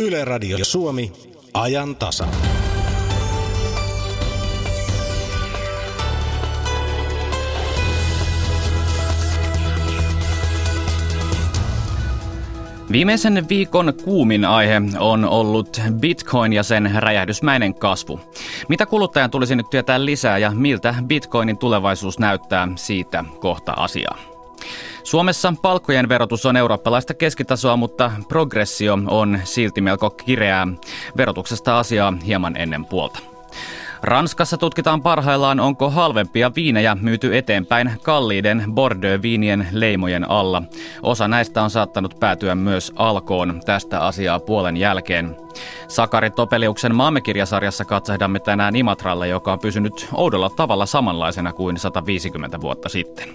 Yle Radio Suomi, ajan tasa. Viimeisen viikon kuumin aihe on ollut Bitcoin ja sen räjähdysmäinen kasvu. Mitä kuluttajan tulisi nyt tietää lisää ja miltä Bitcoinin tulevaisuus näyttää siitä kohta asiaa? Suomessa palkkojen verotus on eurooppalaista keskitasoa, mutta progressio on silti melko kireää. Verotuksesta asiaa hieman ennen puolta. Ranskassa tutkitaan parhaillaan, onko halvempia viinejä myyty eteenpäin kalliiden Bordeaux-viinien leimojen alla. Osa näistä on saattanut päätyä myös alkoon tästä asiaa puolen jälkeen. Sakari Topeliuksen maamekirjasarjassa katsahdamme tänään Imatralle, joka on pysynyt oudolla tavalla samanlaisena kuin 150 vuotta sitten.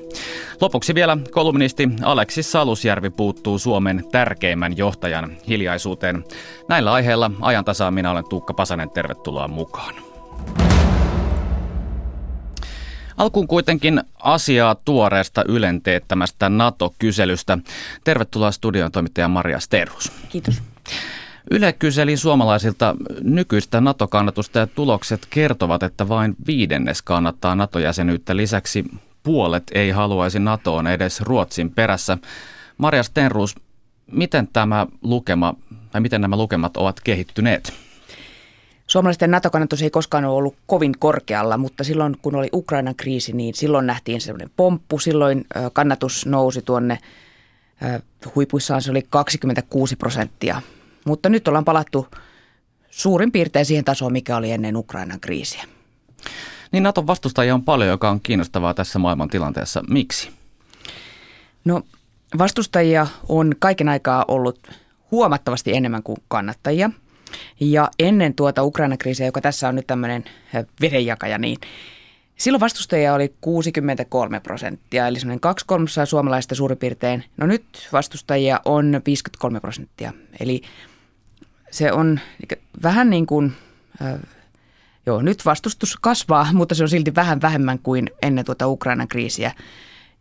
Lopuksi vielä kolumnisti Aleksi Salusjärvi puuttuu Suomen tärkeimmän johtajan hiljaisuuteen. Näillä aiheilla ajan minä olen Tuukka Pasanen, tervetuloa mukaan. Alkuun kuitenkin asiaa tuoreesta Ylen teettämästä NATO-kyselystä. Tervetuloa studion toimittaja Maria Sterhus. Kiitos. Yle kyseli suomalaisilta nykyistä NATO-kannatusta ja tulokset kertovat, että vain viidennes kannattaa NATO-jäsenyyttä. Lisäksi puolet ei haluaisi NATOon edes Ruotsin perässä. Maria Stenruus, miten tämä lukema, tai miten nämä lukemat ovat kehittyneet? Suomalaisten NATO-kannatus ei koskaan ole ollut kovin korkealla, mutta silloin kun oli Ukrainan kriisi, niin silloin nähtiin sellainen pomppu. Silloin kannatus nousi tuonne, huipuissaan se oli 26 prosenttia. Mutta nyt ollaan palattu suurin piirtein siihen tasoon, mikä oli ennen Ukrainan kriisiä. Niin Naton vastustajia on paljon, joka on kiinnostavaa tässä maailman tilanteessa. Miksi? No vastustajia on kaiken aikaa ollut huomattavasti enemmän kuin kannattajia – ja ennen tuota Ukraina-kriisiä, joka tässä on nyt tämmöinen vedenjakaja, niin silloin vastustajia oli 63 prosenttia, eli semmoinen kaksi kolmasosaa suomalaista suurin piirtein. No nyt vastustajia on 53 prosenttia, eli se on vähän niin kuin, joo nyt vastustus kasvaa, mutta se on silti vähän vähemmän kuin ennen tuota Ukrainan kriisiä.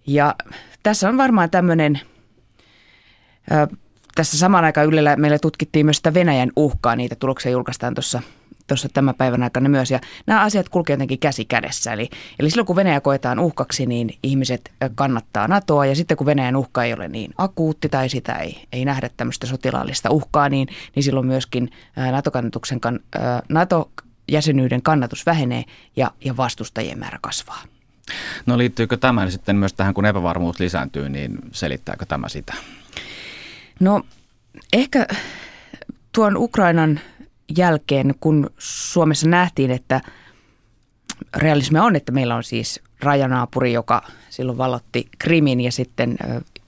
Ja tässä on varmaan tämmöinen tässä samaan aikaan Ylellä meillä tutkittiin myös sitä Venäjän uhkaa, niitä tuloksia julkaistaan tuossa tuossa tämän päivän aikana myös. Ja nämä asiat kulkevat jotenkin käsi kädessä. Eli, eli silloin kun Venäjä koetaan uhkaksi, niin ihmiset kannattaa NATOa. Ja sitten kun Venäjän uhka ei ole niin akuutti tai sitä ei, ei nähdä tämmöistä sotilaallista uhkaa, niin, niin silloin myöskin NATO-kannatuksen, NATO-jäsenyyden kannatus vähenee ja, ja vastustajien määrä kasvaa. No liittyykö tämä sitten myös tähän, kun epävarmuus lisääntyy, niin selittääkö tämä sitä? No ehkä tuon Ukrainan jälkeen, kun Suomessa nähtiin, että realismia on, että meillä on siis rajanaapuri, joka silloin valotti Krimin ja sitten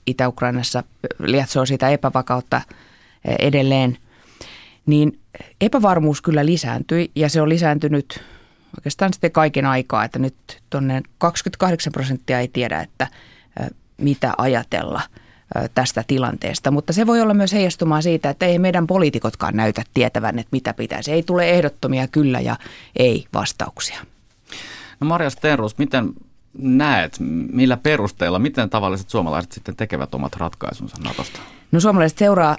Itä-Ukrainassa lietsoo sitä epävakautta edelleen, niin epävarmuus kyllä lisääntyi ja se on lisääntynyt oikeastaan sitten kaiken aikaa, että nyt tuonne 28 prosenttia ei tiedä, että mitä ajatella – tästä tilanteesta. Mutta se voi olla myös heijastumaan siitä, että ei meidän poliitikotkaan näytä tietävän, että mitä pitäisi. Ei tule ehdottomia kyllä ja ei vastauksia. No Marja Stenrus, miten näet, millä perusteella, miten tavalliset suomalaiset sitten tekevät omat ratkaisunsa Natosta? No suomalaiset seuraa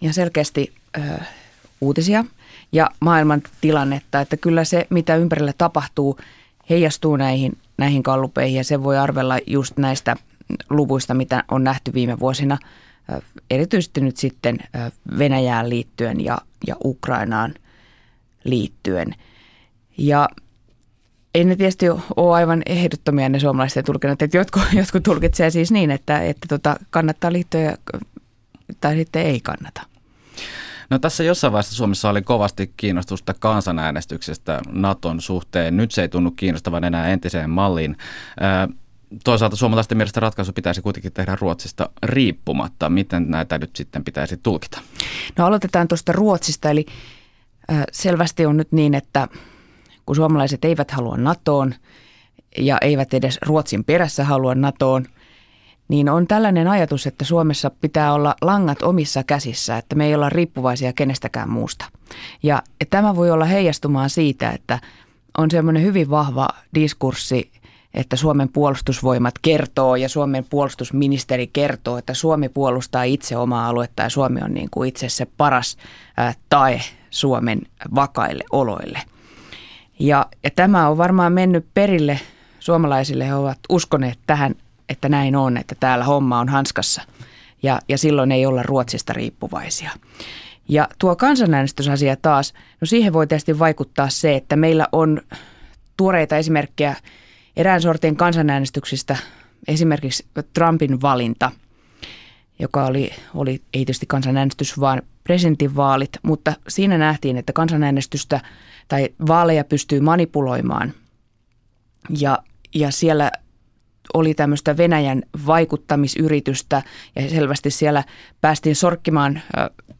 ja selkeästi ö, uutisia ja maailman tilannetta, että kyllä se, mitä ympärillä tapahtuu, heijastuu näihin, näihin kallupeihin ja se voi arvella just näistä luvuista, mitä on nähty viime vuosina, erityisesti nyt sitten Venäjään liittyen ja, ja Ukrainaan liittyen. Ja ei ne tietysti ole aivan ehdottomia ne suomalaisten tulkinnat, että jotkut, jotkut tulkitsevat siis niin, että, että tota, kannattaa liittyä tai sitten ei kannata. No tässä jossain vaiheessa Suomessa oli kovasti kiinnostusta kansanäänestyksestä Naton suhteen. Nyt se ei tunnu kiinnostavan enää entiseen malliin toisaalta suomalaisten mielestä ratkaisu pitäisi kuitenkin tehdä Ruotsista riippumatta. Miten näitä nyt sitten pitäisi tulkita? No aloitetaan tuosta Ruotsista. Eli selvästi on nyt niin, että kun suomalaiset eivät halua NATOon ja eivät edes Ruotsin perässä halua NATOon, niin on tällainen ajatus, että Suomessa pitää olla langat omissa käsissä, että me ei olla riippuvaisia kenestäkään muusta. Ja tämä voi olla heijastumaan siitä, että on semmoinen hyvin vahva diskurssi – että Suomen puolustusvoimat kertoo ja Suomen puolustusministeri kertoo, että Suomi puolustaa itse omaa aluetta ja Suomi on niin kuin itse se paras tae Suomen vakaille oloille. Ja, ja tämä on varmaan mennyt perille suomalaisille. He ovat uskoneet tähän, että näin on, että täällä homma on hanskassa ja, ja silloin ei olla Ruotsista riippuvaisia. Ja tuo kansanäänestysasia taas, no siihen voi tietysti vaikuttaa se, että meillä on tuoreita esimerkkejä erään sortin kansanäänestyksistä, esimerkiksi Trumpin valinta, joka oli, oli ei tietysti kansanäänestys, vaan presidentinvaalit, mutta siinä nähtiin, että kansanäänestystä tai vaaleja pystyy manipuloimaan. Ja, ja siellä oli tämmöistä Venäjän vaikuttamisyritystä ja selvästi siellä päästiin sorkkimaan,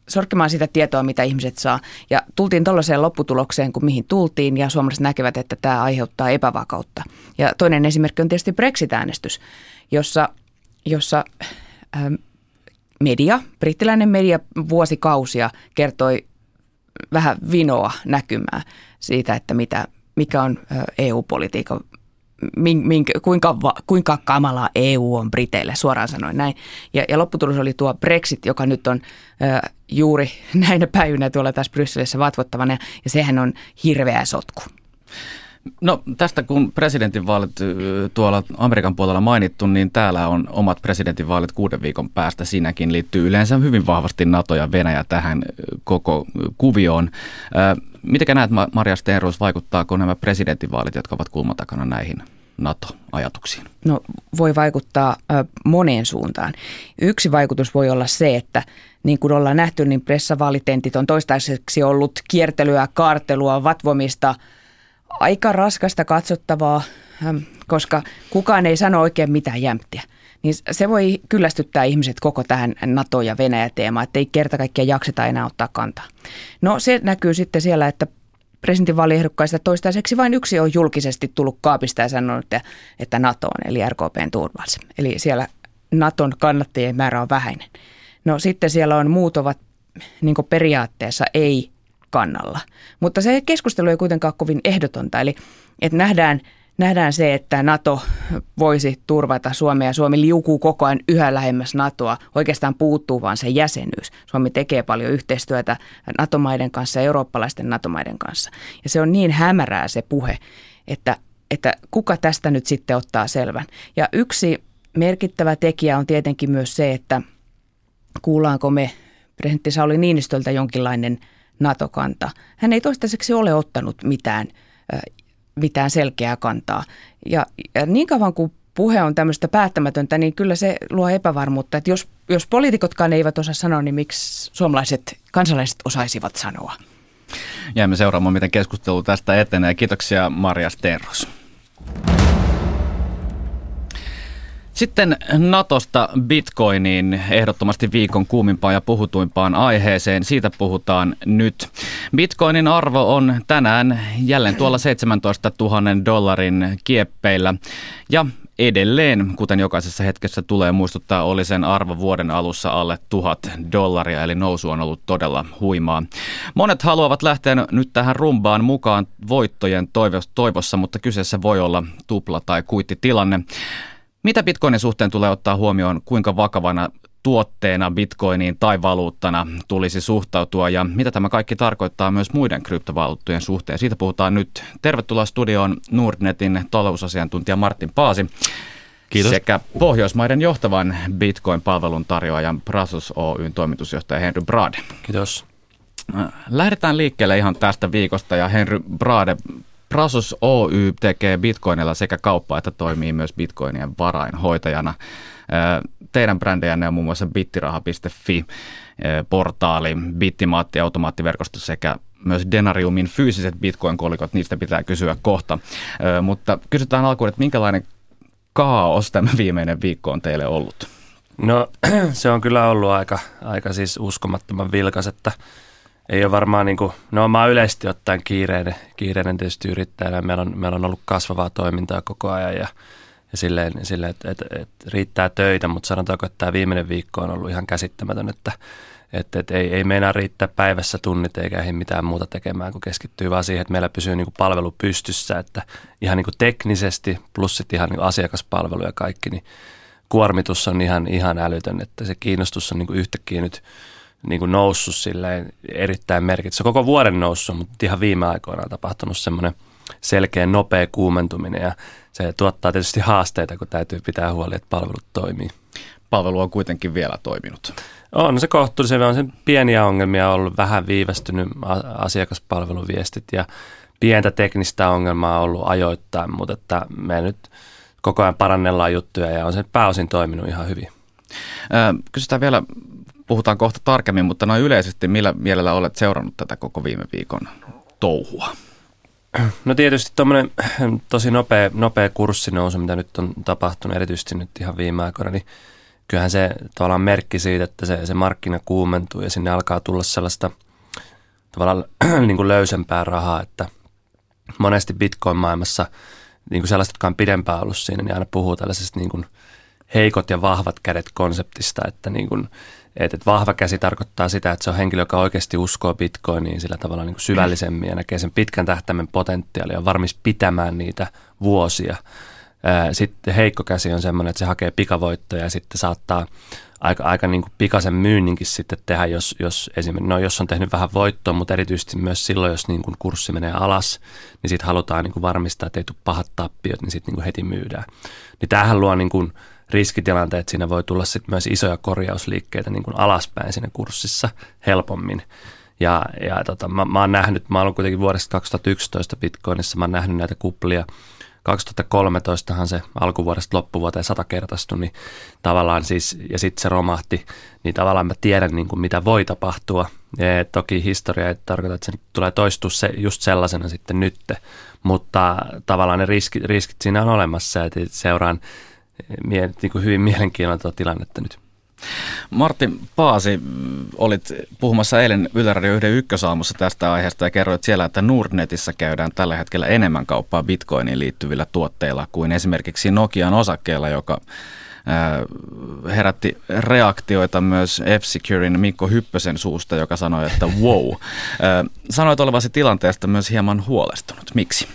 sorkkimaan sitä tietoa, mitä ihmiset saa. Ja tultiin tuollaiseen lopputulokseen, kuin mihin tultiin ja suomalaiset näkevät, että tämä aiheuttaa epävakautta. Ja toinen esimerkki on tietysti Brexit-äänestys, jossa, jossa media, brittiläinen media vuosikausia kertoi vähän vinoa näkymää siitä, että mitä, mikä on EU-politiikan minkä, kuinka, kuinka kamalaa EU on Briteille, suoraan sanoen näin. Ja, ja lopputulos oli tuo Brexit, joka nyt on ö, juuri näinä päivinä tuolla tässä Brysselissä vatvottavana, ja sehän on hirveä sotku. No tästä kun presidentinvaalit tuolla Amerikan puolella mainittu, niin täällä on omat presidentinvaalit kuuden viikon päästä. Siinäkin liittyy yleensä hyvin vahvasti NATO ja Venäjä tähän koko kuvioon. Miten näet, Maria Stenroos, vaikuttaako nämä presidentinvaalit, jotka ovat kulmatakana näihin NATO-ajatuksiin? No voi vaikuttaa moneen suuntaan. Yksi vaikutus voi olla se, että niin kuin ollaan nähty, niin pressavaalitentit on toistaiseksi ollut kiertelyä, kaartelua, vatvomista, aika raskasta katsottavaa, koska kukaan ei sano oikein mitään jämptiä niin se voi kyllästyttää ihmiset koko tähän NATO- ja Venäjä-teemaan, että ei kerta kaikkiaan jakseta enää ottaa kantaa. No se näkyy sitten siellä, että presidentinvaaliehdokkaista toistaiseksi vain yksi on julkisesti tullut kaapista ja sanonut, että, että NATO on, eli RKPn turvallisuus. Eli siellä Naton kannattajien määrä on vähäinen. No sitten siellä on muut ovat niin periaatteessa ei kannalla. Mutta se keskustelu ei kuitenkaan kovin ehdotonta, eli että nähdään – nähdään se, että NATO voisi turvata Suomea. Suomi liukuu koko ajan yhä lähemmäs NATOa. Oikeastaan puuttuu vaan se jäsenyys. Suomi tekee paljon yhteistyötä NATO-maiden kanssa ja eurooppalaisten NATO-maiden kanssa. Ja se on niin hämärää se puhe, että, että kuka tästä nyt sitten ottaa selvän. Ja yksi merkittävä tekijä on tietenkin myös se, että kuullaanko me presidentti Sauli Niinistöltä jonkinlainen NATO-kanta. Hän ei toistaiseksi ole ottanut mitään mitään selkeää kantaa. Ja, ja niin kauan kuin puhe on tämmöistä päättämätöntä, niin kyllä se luo epävarmuutta, että jos, jos poliitikotkaan eivät osaa sanoa, niin miksi suomalaiset kansalaiset osaisivat sanoa? Jäämme seuraamaan, miten keskustelu tästä etenee. Kiitoksia Maria Sterros. Sitten Natosta Bitcoiniin ehdottomasti viikon kuumimpaan ja puhutuimpaan aiheeseen. Siitä puhutaan nyt. Bitcoinin arvo on tänään jälleen tuolla 17 000 dollarin kieppeillä. Ja edelleen, kuten jokaisessa hetkessä tulee muistuttaa, oli sen arvo vuoden alussa alle tuhat dollaria, eli nousu on ollut todella huimaa. Monet haluavat lähteä nyt tähän rumbaan mukaan voittojen toivossa, mutta kyseessä voi olla tupla- tai kuittitilanne. Mitä bitcoinin suhteen tulee ottaa huomioon, kuinka vakavana tuotteena bitcoiniin tai valuuttana tulisi suhtautua ja mitä tämä kaikki tarkoittaa myös muiden kryptovaluuttojen suhteen. Siitä puhutaan nyt. Tervetuloa studioon Nordnetin talousasiantuntija Martin Paasi. Kiitos. Sekä Pohjoismaiden johtavan Bitcoin-palvelun tarjoajan Prasos Oyn toimitusjohtaja Henry Brade. Kiitos. Lähdetään liikkeelle ihan tästä viikosta ja Henry Brade, Prasos Oy tekee bitcoinilla sekä kauppaa että toimii myös bitcoinien varainhoitajana. Teidän brändejänne on muun muassa bittiraha.fi, portaali, bittimaatti, automaattiverkosto sekä myös Denariumin fyysiset bitcoin-kolikot, niistä pitää kysyä kohta. Mutta kysytään alkuun, että minkälainen kaos tämä viimeinen viikko on teille ollut? No se on kyllä ollut aika, aika siis uskomattoman vilkas, että ei ole varmaan, niin kuin, no mä oon yleisesti ottaen kiireinen, kiireinen tietysti yrittäjänä. Meillä on, meillä on ollut kasvavaa toimintaa koko ajan ja, ja silleen, silleen että, että, että riittää töitä, mutta sanotaanko, että tämä viimeinen viikko on ollut ihan käsittämätön, että, Että et ei, ei meinaa riittää päivässä tunnit eikä ei mitään muuta tekemään, kun keskittyy vaan siihen, että meillä pysyy niin kuin palvelu pystyssä, että ihan niin kuin teknisesti plus sitten ihan niin kuin asiakaspalvelu ja kaikki, niin kuormitus on ihan, ihan älytön, että se kiinnostus on niin kuin yhtäkkiä nyt niin kuin noussut silleen erittäin merkittävä. Koko vuoden noussut, mutta ihan viime aikoina on tapahtunut semmoinen selkeä nopea kuumentuminen ja se tuottaa tietysti haasteita, kun täytyy pitää huoli, että palvelut toimii. Palvelu on kuitenkin vielä toiminut. On se kohtuullisen, on sen pieniä ongelmia ollut, vähän viivästynyt asiakaspalveluviestit ja pientä teknistä ongelmaa ollut ajoittain, mutta että me nyt koko ajan parannellaan juttuja ja on se pääosin toiminut ihan hyvin. Kysytään vielä, puhutaan kohta tarkemmin, mutta noin yleisesti, millä mielellä olet seurannut tätä koko viime viikon touhua? No tietysti tuommoinen tosi nopea, nopea kurssinousu, mitä nyt on tapahtunut, erityisesti nyt ihan viime aikoina, niin kyllähän se tavallaan merkki siitä, että se, se markkina kuumentuu ja sinne alkaa tulla sellaista tavallaan niin kuin löysempää rahaa, että monesti Bitcoin-maailmassa niin kuin sellaiset, jotka on pidempään ollut siinä, niin aina puhuu tällaisesta niin kuin heikot ja vahvat kädet konseptista, että niin kuin, että vahva käsi tarkoittaa sitä, että se on henkilö, joka oikeasti uskoo bitcoiniin sillä tavalla niin kuin syvällisemmin ja näkee sen pitkän tähtäimen potentiaalia on varmis pitämään niitä vuosia. Sitten heikko käsi on semmoinen, että se hakee pikavoittoja ja sitten saattaa aika, aika niin kuin pikaisen myynninkin sitten tehdä, jos, jos esimerkiksi, no jos on tehnyt vähän voittoa, mutta erityisesti myös silloin, jos niin kuin kurssi menee alas, niin sitten halutaan niin kuin varmistaa, että ei tule pahat tappiot, niin sitten niin kuin heti myydään. Niin tämähän luo niin kuin riskitilanteet, siinä voi tulla sitten myös isoja korjausliikkeitä niin kuin alaspäin siinä kurssissa helpommin. Ja, ja tota, mä, mä oon nähnyt, mä oon kuitenkin vuodesta 2011 Bitcoinissa, mä oon nähnyt näitä kuplia, 2013han se alkuvuodesta loppuvuoteen satakertaistui, niin tavallaan siis, ja sitten se romahti, niin tavallaan mä tiedän niin kuin mitä voi tapahtua. Ja toki historia ei tarkoita, että se tulee toistua se, just sellaisena sitten nytte, mutta tavallaan ne riskit, riskit siinä on olemassa, että seuraan niin kuin hyvin mielenkiintoista tilannetta nyt. Martti Paasi, olit puhumassa eilen Yle Radio 1 ykkösaamussa tästä aiheesta ja kerroit siellä, että Nordnetissä käydään tällä hetkellä enemmän kauppaa bitcoiniin liittyvillä tuotteilla kuin esimerkiksi Nokian osakkeella, joka äh, herätti reaktioita myös F-Securin Mikko Hyppösen suusta, joka sanoi, että wow. Äh, sanoit olevasi tilanteesta myös hieman huolestunut. Miksi?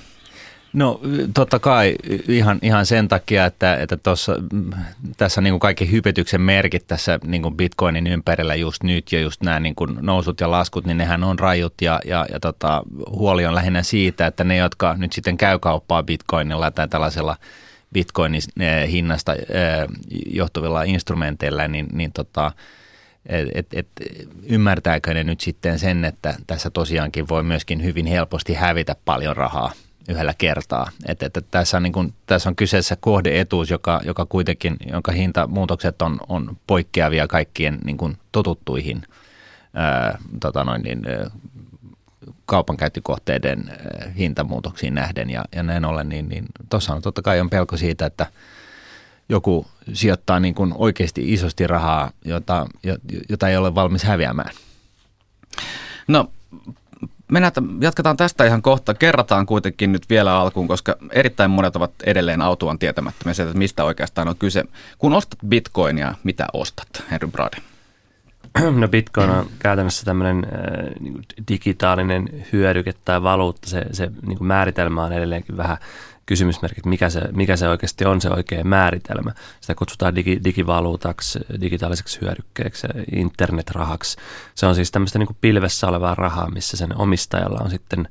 No totta kai ihan, ihan sen takia, että, että tossa, tässä niin kuin kaikki hypetyksen merkit tässä niin kuin Bitcoinin ympärillä just nyt ja just nämä niin kuin nousut ja laskut, niin nehän on rajut ja, ja, ja tota, huoli on lähinnä siitä, että ne, jotka nyt sitten käy kauppaa Bitcoinilla tai tällaisella Bitcoinin eh, hinnasta eh, johtuvilla instrumenteilla, niin, niin tota, et, et, et, ymmärtääkö ne nyt sitten sen, että tässä tosiaankin voi myöskin hyvin helposti hävitä paljon rahaa – yhdellä kertaa. Et, et, et tässä, on niin kun, tässä on kyseessä kohdeetuus, joka, joka kuitenkin, jonka hintamuutokset on, on poikkeavia kaikkien niin kun totuttuihin ää, tota noin, niin, kaupankäyttökohteiden hintamuutoksiin nähden. Ja, ja näin ollen, niin, niin tuossa on totta kai on pelko siitä, että joku sijoittaa niin kuin oikeasti isosti rahaa, jota, jota ei ole valmis häviämään. No Mennään, jatketaan tästä ihan kohta. Kerrataan kuitenkin nyt vielä alkuun, koska erittäin monet ovat edelleen autuan tietämättömiä siitä, että mistä oikeastaan on kyse. Kun ostat bitcoinia, mitä ostat, Henry Brade? No bitcoin on käytännössä tämmöinen äh, niin digitaalinen hyödyke tai valuutta. Se, se niin määritelmä on edelleenkin vähän kysymysmerkit, mikä se, mikä se oikeasti on se oikea määritelmä. Sitä kutsutaan digi, digivaluutaksi, digitaaliseksi hyödykkeeksi, internetrahaksi. Se on siis tämmöistä niin kuin pilvessä olevaa rahaa, missä sen omistajalla on sitten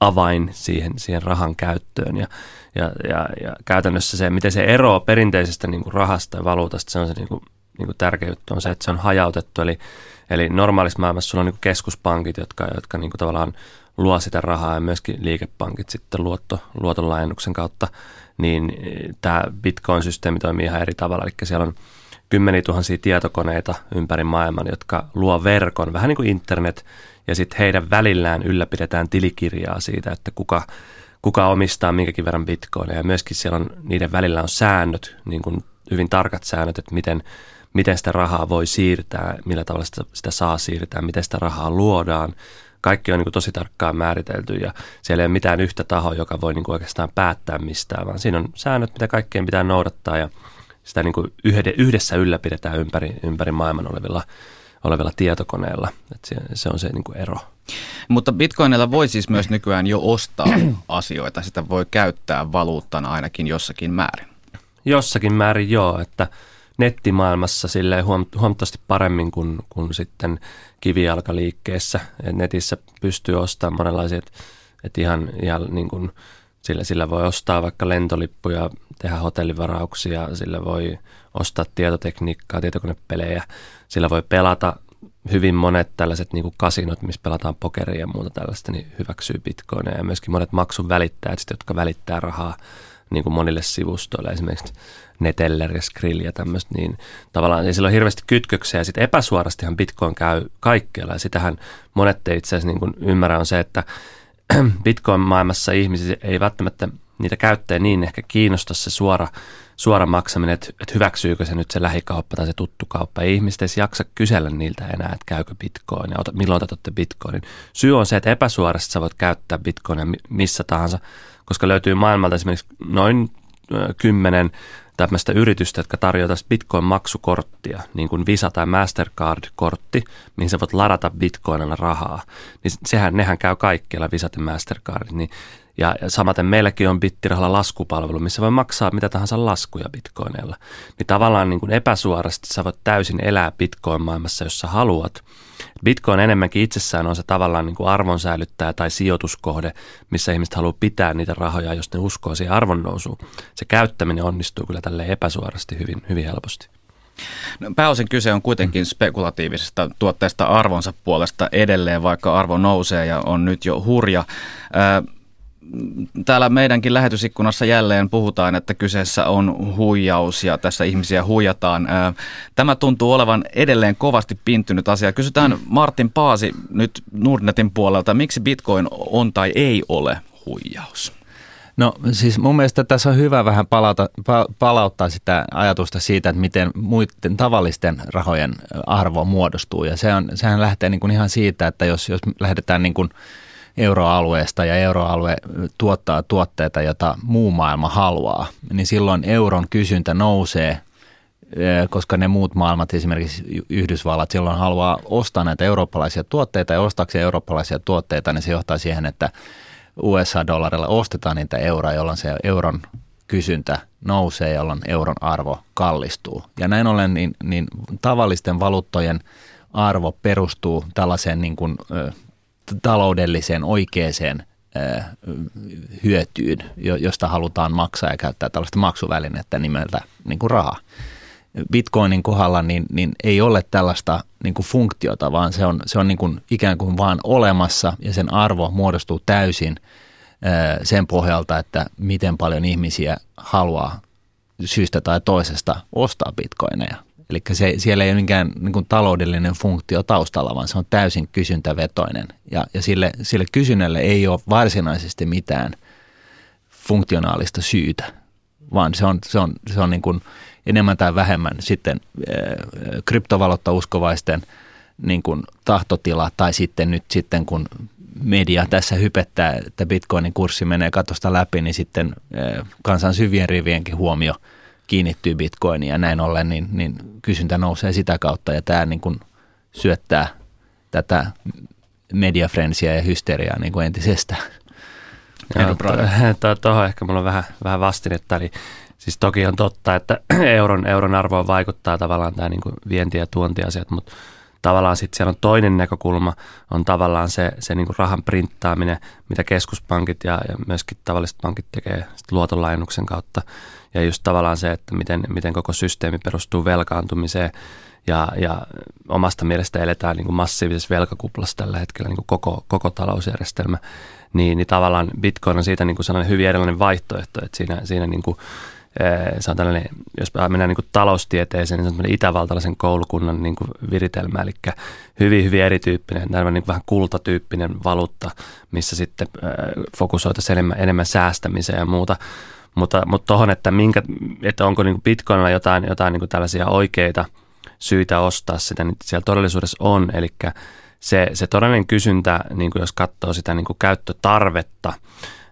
avain siihen, siihen rahan käyttöön. Ja, ja, ja, ja käytännössä se, miten se eroaa perinteisestä niin kuin rahasta ja valuutasta, se on se niin kuin, niin kuin tärkeä juttu, on se, että se on hajautettu. Eli, eli normaalissa maailmassa sulla on niin kuin keskuspankit, jotka, jotka niin kuin tavallaan – luo sitä rahaa ja myöskin liikepankit sitten luotto, luotonlaajennuksen kautta, niin eh, tämä Bitcoin-systeemi toimii ihan eri tavalla. Eli siellä on kymmeniä tuhansia tietokoneita ympäri maailman, jotka luo verkon, vähän niin kuin internet, ja sitten heidän välillään ylläpidetään tilikirjaa siitä, että kuka, kuka omistaa minkäkin verran bitcoineja. Ja myöskin siellä on, niiden välillä on säännöt, niin kuin hyvin tarkat säännöt, että miten, miten sitä rahaa voi siirtää, millä tavalla sitä, sitä saa siirtää, miten sitä rahaa luodaan, kaikki on niin kuin tosi tarkkaan määritelty ja siellä ei ole mitään yhtä tahoa, joka voi niin kuin oikeastaan päättää mistään, vaan siinä on säännöt, mitä kaikkien pitää noudattaa ja sitä niin kuin yhdessä ylläpidetään ympäri, ympäri maailman olevilla, olevilla tietokoneilla. Et se, se on se niin kuin ero. Mutta bitcoinilla voi siis myös nykyään jo ostaa asioita. Sitä voi käyttää valuuttana ainakin jossakin määrin. Jossakin määrin joo, että nettimaailmassa sille huomattavasti paremmin kuin, kuin sitten kivijalkaliikkeessä. Et netissä pystyy ostamaan monenlaisia, että et ihan, ihan niin kuin, sillä, sillä voi ostaa vaikka lentolippuja, tehdä hotellivarauksia, sillä voi ostaa tietotekniikkaa, tietokonepelejä, sillä voi pelata hyvin monet tällaiset niin kuin kasinot, missä pelataan pokeria ja muuta tällaista, niin hyväksyy bitcoineja. Ja myöskin monet maksun välittäjät, jotka välittää rahaa niin kuin monille sivustoille, esimerkiksi Neteller ja Skrill ja tämmöistä, niin tavallaan niin sillä on hirveästi kytköksiä ja sitten epäsuorastihan Bitcoin käy kaikkialla ja sitähän monet itse asiassa niin ymmärrä on se, että Bitcoin-maailmassa ihmisiä ei välttämättä niitä käyttäjä niin ehkä kiinnosta se suora, suora maksaminen, että, että hyväksyykö se nyt se lähikauppa tai se tuttu kauppa. Ei ihmiset edes jaksa kysellä niiltä enää, että käykö bitcoin ja milloin otatte bitcoinin. Syy on se, että epäsuorasti sä voit käyttää bitcoinia missä tahansa, koska löytyy maailmalta esimerkiksi noin kymmenen tämmöistä yritystä, jotka tarjoaa Bitcoin-maksukorttia, niin kuin Visa tai Mastercard-kortti, mihin sä voit ladata Bitcoinilla rahaa. Niin sehän, nehän käy kaikkialla Visat ja Mastercardit. Niin, ja, ja samaten meilläkin on Bittirahalla laskupalvelu, missä voi maksaa mitä tahansa laskuja Bitcoinilla. Niin tavallaan niin kuin epäsuorasti sä voit täysin elää Bitcoin-maailmassa, jos sä haluat – Bitcoin enemmänkin itsessään on se tavallaan niin kuin arvonsäilyttäjä tai sijoituskohde, missä ihmiset haluaa pitää niitä rahoja, jos ne uskoo siihen arvonnousuun. Se käyttäminen onnistuu kyllä tälle epäsuorasti hyvin, hyvin helposti. No, pääosin kyse on kuitenkin spekulatiivisesta tuotteesta arvonsa puolesta edelleen, vaikka arvo nousee ja on nyt jo hurja. Täällä meidänkin lähetysikkunassa jälleen puhutaan, että kyseessä on huijaus ja tässä ihmisiä huijataan. Tämä tuntuu olevan edelleen kovasti pinttynyt asia. Kysytään Martin Paasi nyt Nordnetin puolelta, miksi bitcoin on tai ei ole huijaus? No siis mun mielestä tässä on hyvä vähän palauta, palauttaa sitä ajatusta siitä, että miten muiden tavallisten rahojen arvo muodostuu. Ja se on, sehän lähtee niin kuin ihan siitä, että jos, jos lähdetään niin kuin – euroalueesta ja euroalue tuottaa tuotteita, joita muu maailma haluaa, niin silloin euron kysyntä nousee, koska ne muut maailmat, esimerkiksi Yhdysvallat, silloin haluaa ostaa näitä eurooppalaisia tuotteita ja ostaakseen eurooppalaisia tuotteita, niin se johtaa siihen, että USA-dollarilla ostetaan niitä euroja, jolloin se euron kysyntä nousee, jolloin euron arvo kallistuu. Ja näin ollen niin, niin tavallisten valuuttojen arvo perustuu tällaiseen niin kuin, taloudelliseen oikeaan hyötyyn, josta halutaan maksaa ja käyttää tällaista maksuvälinettä nimeltä niin kuin raha. Bitcoinin kohdalla niin, niin ei ole tällaista niin kuin funktiota, vaan se on, se on niin kuin ikään kuin vaan olemassa ja sen arvo muodostuu täysin sen pohjalta, että miten paljon ihmisiä haluaa syystä tai toisesta ostaa bitcoineja. Eli se, siellä ei ole mikään niin kuin taloudellinen funktio taustalla, vaan se on täysin kysyntävetoinen. Ja, ja sille, sille kysynnälle ei ole varsinaisesti mitään funktionaalista syytä, vaan se on, se on, se on niin kuin enemmän tai vähemmän sitten kryptovaluutta uskovaisten niin kuin tahtotila tai sitten nyt sitten kun media tässä hypettää, että bitcoinin kurssi menee katosta läpi, niin sitten kansan syvien rivienkin huomio – kiinnittyy bitcoiniin ja näin ollen, niin, niin kysyntä nousee sitä kautta ja tämä niin kuin syöttää tätä mediafrensiä ja hysteriaa niin kuin entisestään. Tuohon to, ehkä mulla on vähän, vähän vastinetta, eli siis toki on totta, että euron, euron arvoon vaikuttaa tavallaan tämä niin kuin vienti- ja tuontiasiat, mutta tavallaan sitten siellä on toinen näkökulma, on tavallaan se, se niin kuin rahan printtaaminen, mitä keskuspankit ja, ja myöskin tavalliset pankit tekee luotonlainuksen kautta. Ja just tavallaan se, että miten, miten koko systeemi perustuu velkaantumiseen ja, ja omasta mielestä eletään niin kuin massiivisessa velkakuplassa tällä hetkellä niin kuin koko, koko talousjärjestelmä, niin, niin tavallaan Bitcoin on siitä niin kuin sellainen hyvin erilainen vaihtoehto, että siinä, siinä niin kuin se on tällainen, jos mennään niin kuin taloustieteeseen, niin se on itävaltalaisen koulukunnan niin kuin viritelmä, eli hyvin, hyvin erityyppinen, tämmöinen niin vähän kultatyyppinen valuutta, missä sitten fokusoitaisiin enemmän, enemmän säästämiseen ja muuta. Mutta, mutta tuohon, että, minkä, että onko niin Bitcoinilla jotain, jotain niin tällaisia oikeita syitä ostaa sitä, niin siellä todellisuudessa on, eli se, se todellinen kysyntä, niin jos katsoo sitä niin käyttötarvetta,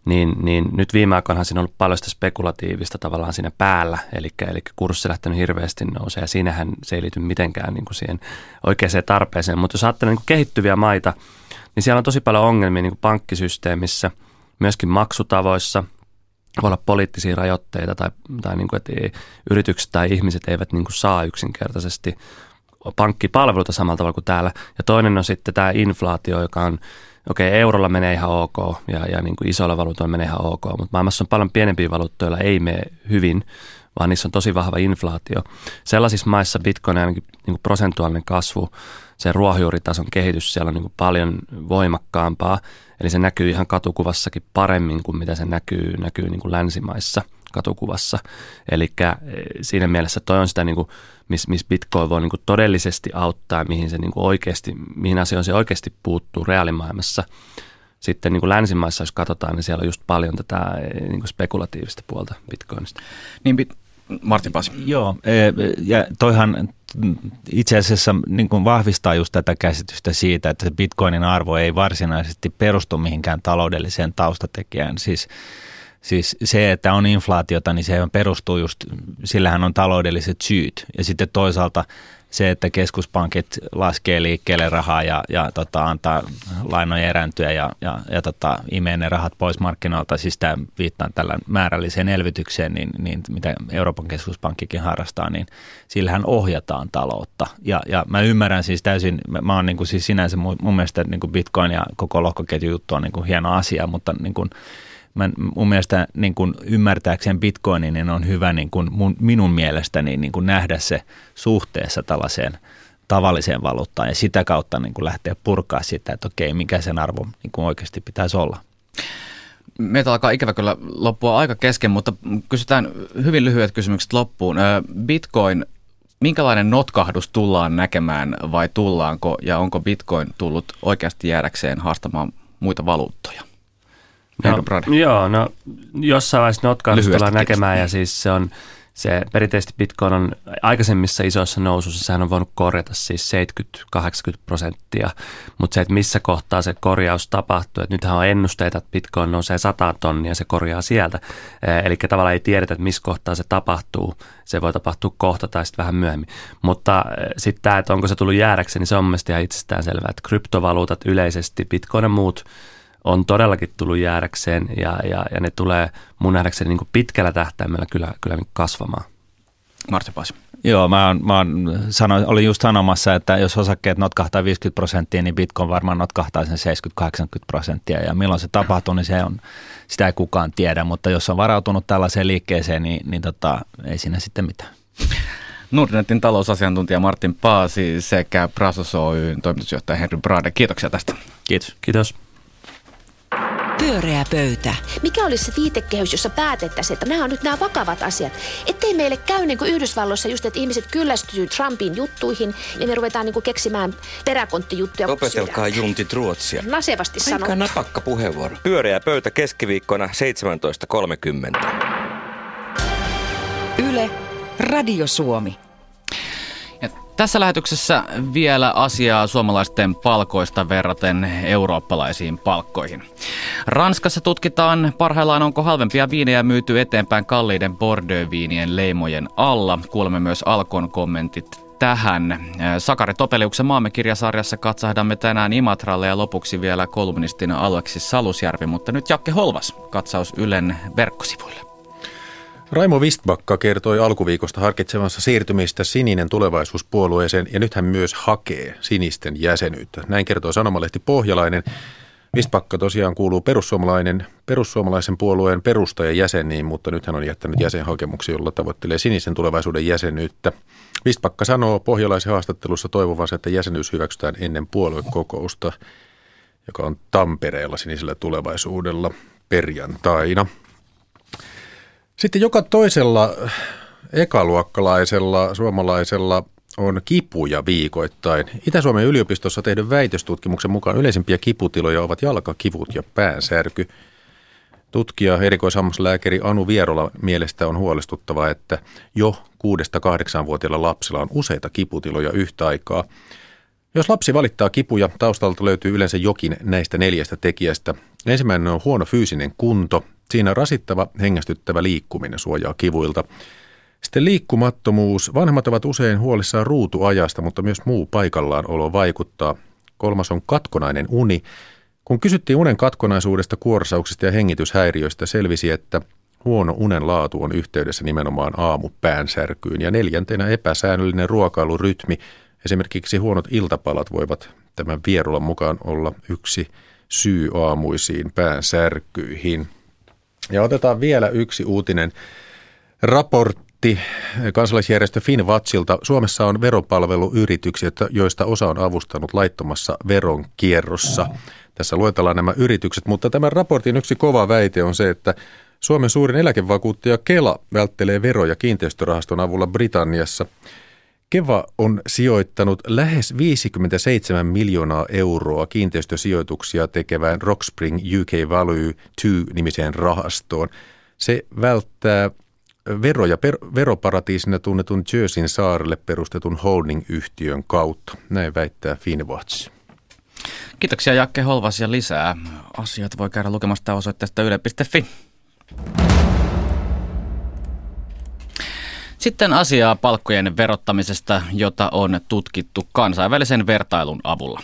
niin, niin nyt viime aikoina siinä on ollut paljon sitä spekulatiivista tavallaan siinä päällä, eli, eli kurssi lähtenyt hirveästi nousee ja siinähän se ei liity mitenkään niin kuin siihen oikeaan tarpeeseen. Mutta jos ajattelee niin kehittyviä maita, niin siellä on tosi paljon ongelmia niin kuin pankkisysteemissä, myöskin maksutavoissa – voi olla poliittisia rajoitteita tai, tai niin kuin, että yritykset tai ihmiset eivät niin kuin saa yksinkertaisesti pankkipalveluita samalla tavalla kuin täällä. Ja toinen on sitten tämä inflaatio, joka on, okei, okay, eurolla menee ihan ok ja, ja niin kuin isoilla valuutoilla menee ihan ok, mutta maailmassa on paljon pienempiä valuuttoja, joilla ei mene hyvin, vaan niissä on tosi vahva inflaatio. Sellaisissa maissa bitcoin ainakin niin kuin prosentuaalinen kasvu, se ruohonjuuritason kehitys siellä on niin kuin paljon voimakkaampaa, eli se näkyy ihan katukuvassakin paremmin kuin mitä se näkyy, näkyy niin kuin länsimaissa katukuvassa. Eli eh, siinä mielessä toi on sitä niin missä mis Bitcoin voi niin kuin todellisesti auttaa, mihin, se niin kuin oikeasti, mihin asioihin se oikeasti puuttuu reaalimaailmassa. Sitten niin kuin länsimaissa, jos katsotaan, niin siellä on just paljon tätä niin kuin spekulatiivista puolta Bitcoinista. Niin, Martin Pasi. Joo, e, ja toihan itse asiassa niin kuin vahvistaa just tätä käsitystä siitä, että bitcoinin arvo ei varsinaisesti perustu mihinkään taloudelliseen taustatekijään. Siis Siis se, että on inflaatiota, niin se perustuu just, sillähän on taloudelliset syyt. Ja sitten toisaalta se, että keskuspankit laskee liikkeelle rahaa ja, ja tota, antaa lainoja erääntyä ja, ja, ja tota, imee ne rahat pois markkinoilta, siis tämä viittaan tällä määrälliseen elvytykseen, niin, niin mitä Euroopan keskuspankkikin harrastaa, niin sillähän ohjataan taloutta. Ja, ja mä ymmärrän siis täysin, mä, mä oon niin kuin siis sinänsä mun, mun mielestä niin kuin Bitcoin ja koko lohkoketju juttu on niin kuin hieno asia, mutta niin kuin, mä, mun mielestä niin kuin ymmärtääkseen bitcoinin niin on hyvä niin kuin mun, minun mielestäni niin kuin nähdä se suhteessa tällaiseen tavalliseen valuuttaan ja sitä kautta niin kuin lähteä purkaa sitä, että okei, mikä sen arvo niin kuin oikeasti pitäisi olla. Meitä alkaa ikävä kyllä loppua aika kesken, mutta kysytään hyvin lyhyet kysymykset loppuun. Bitcoin, minkälainen notkahdus tullaan näkemään vai tullaanko ja onko Bitcoin tullut oikeasti jäädäkseen haastamaan muita valuuttoja? No, joo, no jossain vaiheessa notkahdusta tullaan näkemään ja siis se on se perinteisesti Bitcoin on aikaisemmissa isoissa nousuissa, sehän on voinut korjata siis 70-80 prosenttia, mutta se, että missä kohtaa se korjaus tapahtuu, että nythän on ennusteita, että Bitcoin nousee 100 tonnia ja se korjaa sieltä, eli tavallaan ei tiedetä, että missä kohtaa se tapahtuu, se voi tapahtua kohta tai sitten vähän myöhemmin, mutta sitten tämä, että onko se tullut jäädäkseen, niin se on mielestäni ihan itsestään selvää, että kryptovaluutat yleisesti, Bitcoin ja muut on todellakin tullut jäädäkseen ja, ja, ja ne tulee mun nähdäkseni niin pitkällä tähtäimellä kyllä, kyllä niin kasvamaan. Martti Pasi. Joo, mä, oon, mä oon sano, olin just sanomassa, että jos osakkeet notkahtaa 50 prosenttia, niin Bitcoin varmaan notkahtaa sen 70-80 prosenttia. Ja milloin se tapahtuu, niin se on, sitä ei kukaan tiedä, mutta jos on varautunut tällaiseen liikkeeseen, niin, niin tota, ei siinä sitten mitään. Nordnetin talousasiantuntija Martin Paasi sekä Prasos Oyn toimitusjohtaja Henry Brade. Kiitoksia tästä. Kiitos. Kiitos. Pyöreä pöytä. Mikä olisi se viitekehys, jossa päätettäisiin, että nämä on nyt nämä vakavat asiat? Ettei meille käy niin kuin Yhdysvalloissa just, että ihmiset kyllästyy Trumpin juttuihin ja me ruvetaan niin kuin keksimään peräkonttijuttuja. Opetelkaa juntit ruotsia. Nasevasti sanoo. Aika napakka puheenvuoro. Pyöreä pöytä keskiviikkona 17.30. Yle, Radio Suomi. Tässä lähetyksessä vielä asiaa suomalaisten palkoista verraten eurooppalaisiin palkkoihin. Ranskassa tutkitaan parhaillaan, onko halvempia viinejä myyty eteenpäin kalliiden Bordeaux-viinien leimojen alla. Kuulemme myös Alkon kommentit tähän. Sakari Topeliuksen maamme kirjasarjassa katsahdamme tänään Imatralle ja lopuksi vielä kolumnistina Aleksis Salusjärvi, mutta nyt Jakke Holvas, katsaus Ylen verkkosivuille. Raimo Vistbakka kertoi alkuviikosta harkitsemassa siirtymistä sininen tulevaisuuspuolueeseen ja nyt hän myös hakee sinisten jäsenyyttä. Näin kertoi Sanomalehti Pohjalainen. Vistbakka tosiaan kuuluu perussuomalainen, perussuomalaisen puolueen perustajan jäseniin, mutta nyt hän on jättänyt jäsenhakemuksia, jolla tavoittelee sinisen tulevaisuuden jäsenyyttä. Vistbakka sanoo pohjalaisen haastattelussa toivovansa, että jäsenyys hyväksytään ennen puoluekokousta, joka on Tampereella sinisellä tulevaisuudella perjantaina. Sitten joka toisella ekaluokkalaisella suomalaisella on kipuja viikoittain. Itä-Suomen yliopistossa tehdyn väitöstutkimuksen mukaan yleisimpiä kiputiloja ovat jalkakivut ja päänsärky. Tutkija erikoishammaslääkäri Anu Vierola mielestä on huolestuttavaa, että jo 6-8-vuotiailla lapsilla on useita kiputiloja yhtä aikaa. Jos lapsi valittaa kipuja, taustalta löytyy yleensä jokin näistä neljästä tekijästä. Ensimmäinen on huono fyysinen kunto. Siinä rasittava, hengästyttävä liikkuminen suojaa kivuilta. Sitten liikkumattomuus. Vanhemmat ovat usein huolissaan ruutuajasta, mutta myös muu paikallaan olo vaikuttaa. Kolmas on katkonainen uni. Kun kysyttiin unen katkonaisuudesta, kuorsauksista ja hengityshäiriöistä, selvisi, että huono unen laatu on yhteydessä nimenomaan aamupäänsärkyyn. Ja neljäntenä epäsäännöllinen ruokailurytmi. Esimerkiksi huonot iltapalat voivat tämän vierulan mukaan olla yksi syy aamuisiin päänsärkyihin. Ja otetaan vielä yksi uutinen. Raportti kansalaisjärjestö Finwatchilta. Suomessa on veropalveluyrityksiä, joista osa on avustanut laittomassa veronkierrossa. Tässä luetellaan nämä yritykset, mutta tämän raportin yksi kova väite on se, että Suomen suurin eläkevakuuttaja Kela välttelee veroja kiinteistörahaston avulla Britanniassa. Keva on sijoittanut lähes 57 miljoonaa euroa kiinteistösijoituksia tekevään Rockspring UK Value 2-nimiseen rahastoon. Se välttää veroja per, veroparatiisina tunnetun Jerseyn saarelle perustetun holding-yhtiön kautta. Näin väittää Finwatch. Kiitoksia Jakke Holvas ja lisää. Asiat voi käydä lukemasta osoitteesta yle.fi. Sitten asiaa palkkojen verottamisesta, jota on tutkittu kansainvälisen vertailun avulla.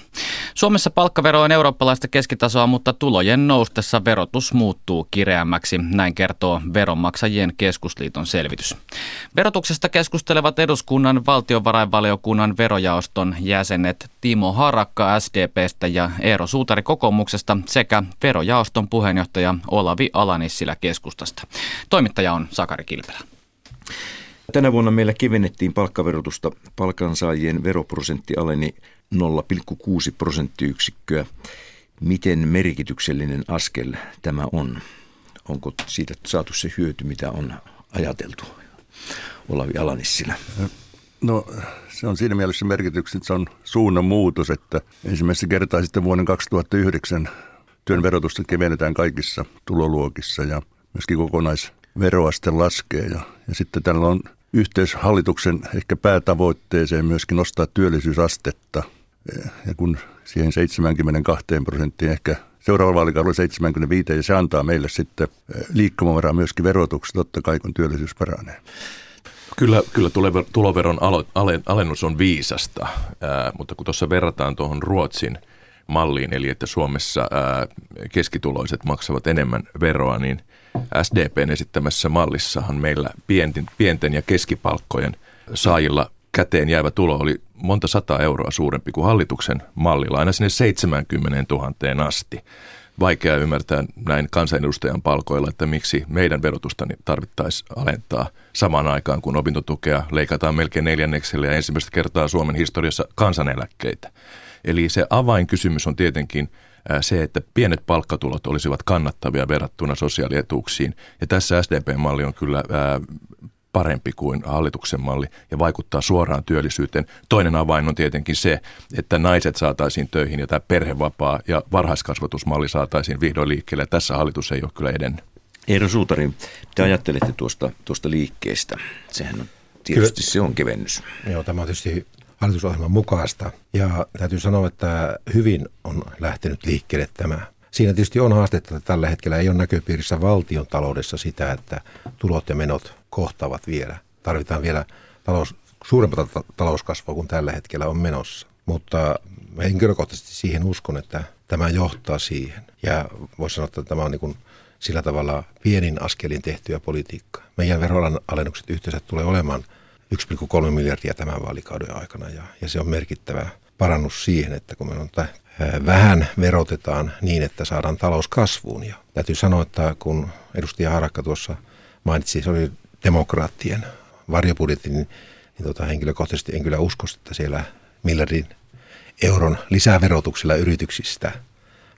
Suomessa palkkavero on eurooppalaista keskitasoa, mutta tulojen noustessa verotus muuttuu kireämmäksi, näin kertoo Veronmaksajien keskusliiton selvitys. Verotuksesta keskustelevat eduskunnan valtiovarainvaliokunnan verojaoston jäsenet Timo Harakka SDPstä ja Eero Suutari kokoomuksesta sekä verojaoston puheenjohtaja Olavi Alanissilä keskustasta. Toimittaja on Sakari Kilpelä. Tänä vuonna meillä kevennettiin palkkaverotusta. Palkansaajien veroprosentti aleni 0,6 prosenttiyksikköä. Miten merkityksellinen askel tämä on? Onko siitä saatu se hyöty, mitä on ajateltu? Olavi Alanissilä. No se on siinä mielessä merkityksen, että se on suunnan muutos, että ensimmäistä kertaa sitten vuoden 2009 työn verotusta kevennetään kaikissa tuloluokissa ja myöskin kokonaisveroaste laskee. Ja, ja sitten tällä on yhteys hallituksen ehkä päätavoitteeseen myöskin nostaa työllisyysastetta. Ja kun siihen 72 prosenttiin ehkä seuraavalla vaalikaudella 75 ja se antaa meille sitten liikkumavaraa myöskin verotuksessa totta kai kun työllisyys paranee. Kyllä, kyllä tuloveron alennus on viisasta, mutta kun tuossa verrataan tuohon Ruotsin malliin, eli että Suomessa keskituloiset maksavat enemmän veroa, niin – SDPn esittämässä mallissahan meillä pienten, pienten ja keskipalkkojen saajilla käteen jäävä tulo oli monta sata euroa suurempi kuin hallituksen mallilla, aina sinne 70 000 asti. Vaikea ymmärtää näin kansanedustajan palkoilla, että miksi meidän verotusta tarvittaisiin alentaa samaan aikaan, kun opintotukea leikataan melkein neljänneksellä ja ensimmäistä kertaa Suomen historiassa kansaneläkkeitä. Eli se avainkysymys on tietenkin – se, että pienet palkkatulot olisivat kannattavia verrattuna sosiaalietuuksiin. Ja tässä SDP-malli on kyllä parempi kuin hallituksen malli ja vaikuttaa suoraan työllisyyteen. Toinen avain on tietenkin se, että naiset saataisiin töihin ja tämä perhevapaa ja varhaiskasvatusmalli saataisiin vihdoin liikkeelle. Tässä hallitus ei ole kyllä edennyt. Eero Suutari, te ajattelette tuosta, tuosta liikkeestä. Sehän on tietysti kyllä. se on kevennys. Joo, tämä on tietysti hallitusohjelman mukaista. Ja täytyy sanoa, että hyvin on lähtenyt liikkeelle tämä. Siinä tietysti on haastetta, että tällä hetkellä ei ole näköpiirissä valtion taloudessa sitä, että tulot ja menot kohtaavat vielä. Tarvitaan vielä talous, suurempaa talouskasvua kuin tällä hetkellä on menossa. Mutta henkilökohtaisesti siihen uskon, että tämä johtaa siihen. Ja voisi sanoa, että tämä on niin kuin sillä tavalla pienin askelin tehtyä politiikkaa. Meidän veroalennukset yhteensä tulee olemaan 1,3 miljardia tämän vaalikauden aikana ja, ja se on merkittävä parannus siihen, että kun me on vähän verotetaan niin, että saadaan talous kasvuun. Ja täytyy sanoa, että kun edustaja Harakka tuossa mainitsi, se oli demokraattien varjobudjetti, niin, niin tota, henkilökohtaisesti en kyllä usko, että siellä miljardin euron lisäverotuksella yrityksistä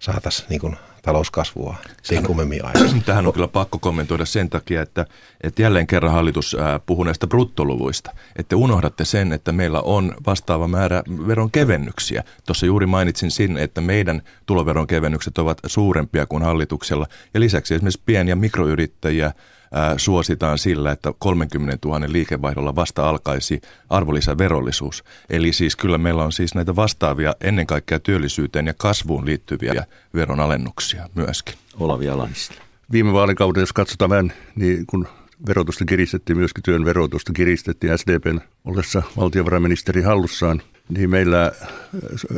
saataisiin niin talouskasvua sen kummemmin aikaisemmin. Tähän on kyllä pakko kommentoida sen takia, että, että jälleen kerran hallitus puhuu näistä bruttoluvuista. Että unohdatte sen, että meillä on vastaava määrä veron kevennyksiä. Tuossa juuri mainitsin sinne, että meidän tuloveron kevennykset ovat suurempia kuin hallituksella. Ja lisäksi esimerkiksi pien- ja mikroyrittäjiä suositaan sillä, että 30 000 liikevaihdolla vasta alkaisi arvonlisäverollisuus. Eli siis kyllä meillä on siis näitä vastaavia ennen kaikkea työllisyyteen ja kasvuun liittyviä veronalennuksia myöskin. Olavi Alanisilla. Viime vaalikauden, jos katsotaan vähän, niin kun verotusta kiristettiin, myöskin työn verotusta kiristettiin SDPn ollessa valtiovarainministeri hallussaan, niin meillä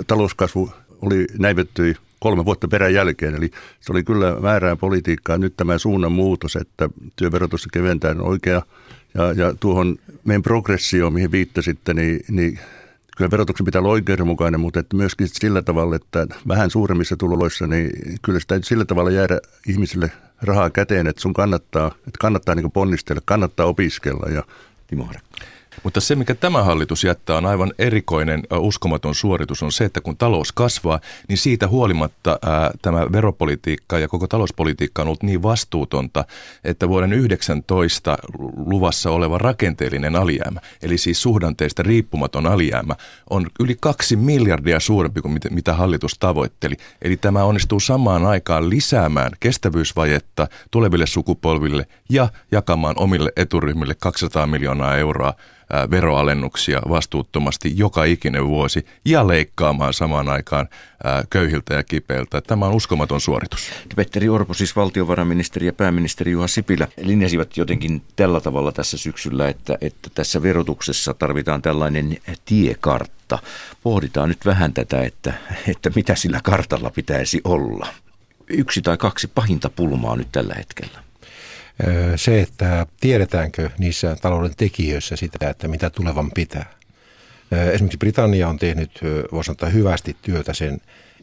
talouskasvu oli näivettyi kolme vuotta perän jälkeen. Eli se oli kyllä väärää politiikkaa. Nyt tämä suunnan muutos, että työverotusta keventää on oikea. Ja, ja tuohon meidän progressioon, mihin viittasitte, niin, niin kyllä verotuksen pitää olla oikeudenmukainen, mutta että myöskin sillä tavalla, että vähän suuremmissa tuloissa, niin kyllä sitä sillä tavalla jäädä ihmisille rahaa käteen, että sun kannattaa, että kannattaa niin ponnistella, kannattaa opiskella. Ja Timo. Mutta se, mikä tämä hallitus jättää, on aivan erikoinen, uskomaton suoritus, on se, että kun talous kasvaa, niin siitä huolimatta ää, tämä veropolitiikka ja koko talouspolitiikka on ollut niin vastuutonta, että vuoden 19 luvassa oleva rakenteellinen alijäämä, eli siis suhdanteista riippumaton alijäämä, on yli kaksi miljardia suurempi kuin mitä, mitä hallitus tavoitteli. Eli tämä onnistuu samaan aikaan lisäämään kestävyysvajetta tuleville sukupolville ja jakamaan omille eturyhmille 200 miljoonaa euroa veroalennuksia vastuuttomasti joka ikinen vuosi ja leikkaamaan samaan aikaan köyhiltä ja kipeiltä. Tämä on uskomaton suoritus. Petteri Orpo, siis valtiovarainministeri ja pääministeri Juha Sipilä linjasivat jotenkin tällä tavalla tässä syksyllä, että, että tässä verotuksessa tarvitaan tällainen tiekartta. Pohditaan nyt vähän tätä, että, että mitä sillä kartalla pitäisi olla. Yksi tai kaksi pahinta pulmaa nyt tällä hetkellä se, että tiedetäänkö niissä talouden tekijöissä sitä, että mitä tulevan pitää. Esimerkiksi Britannia on tehnyt, voisi sanoa, hyvästi työtä sen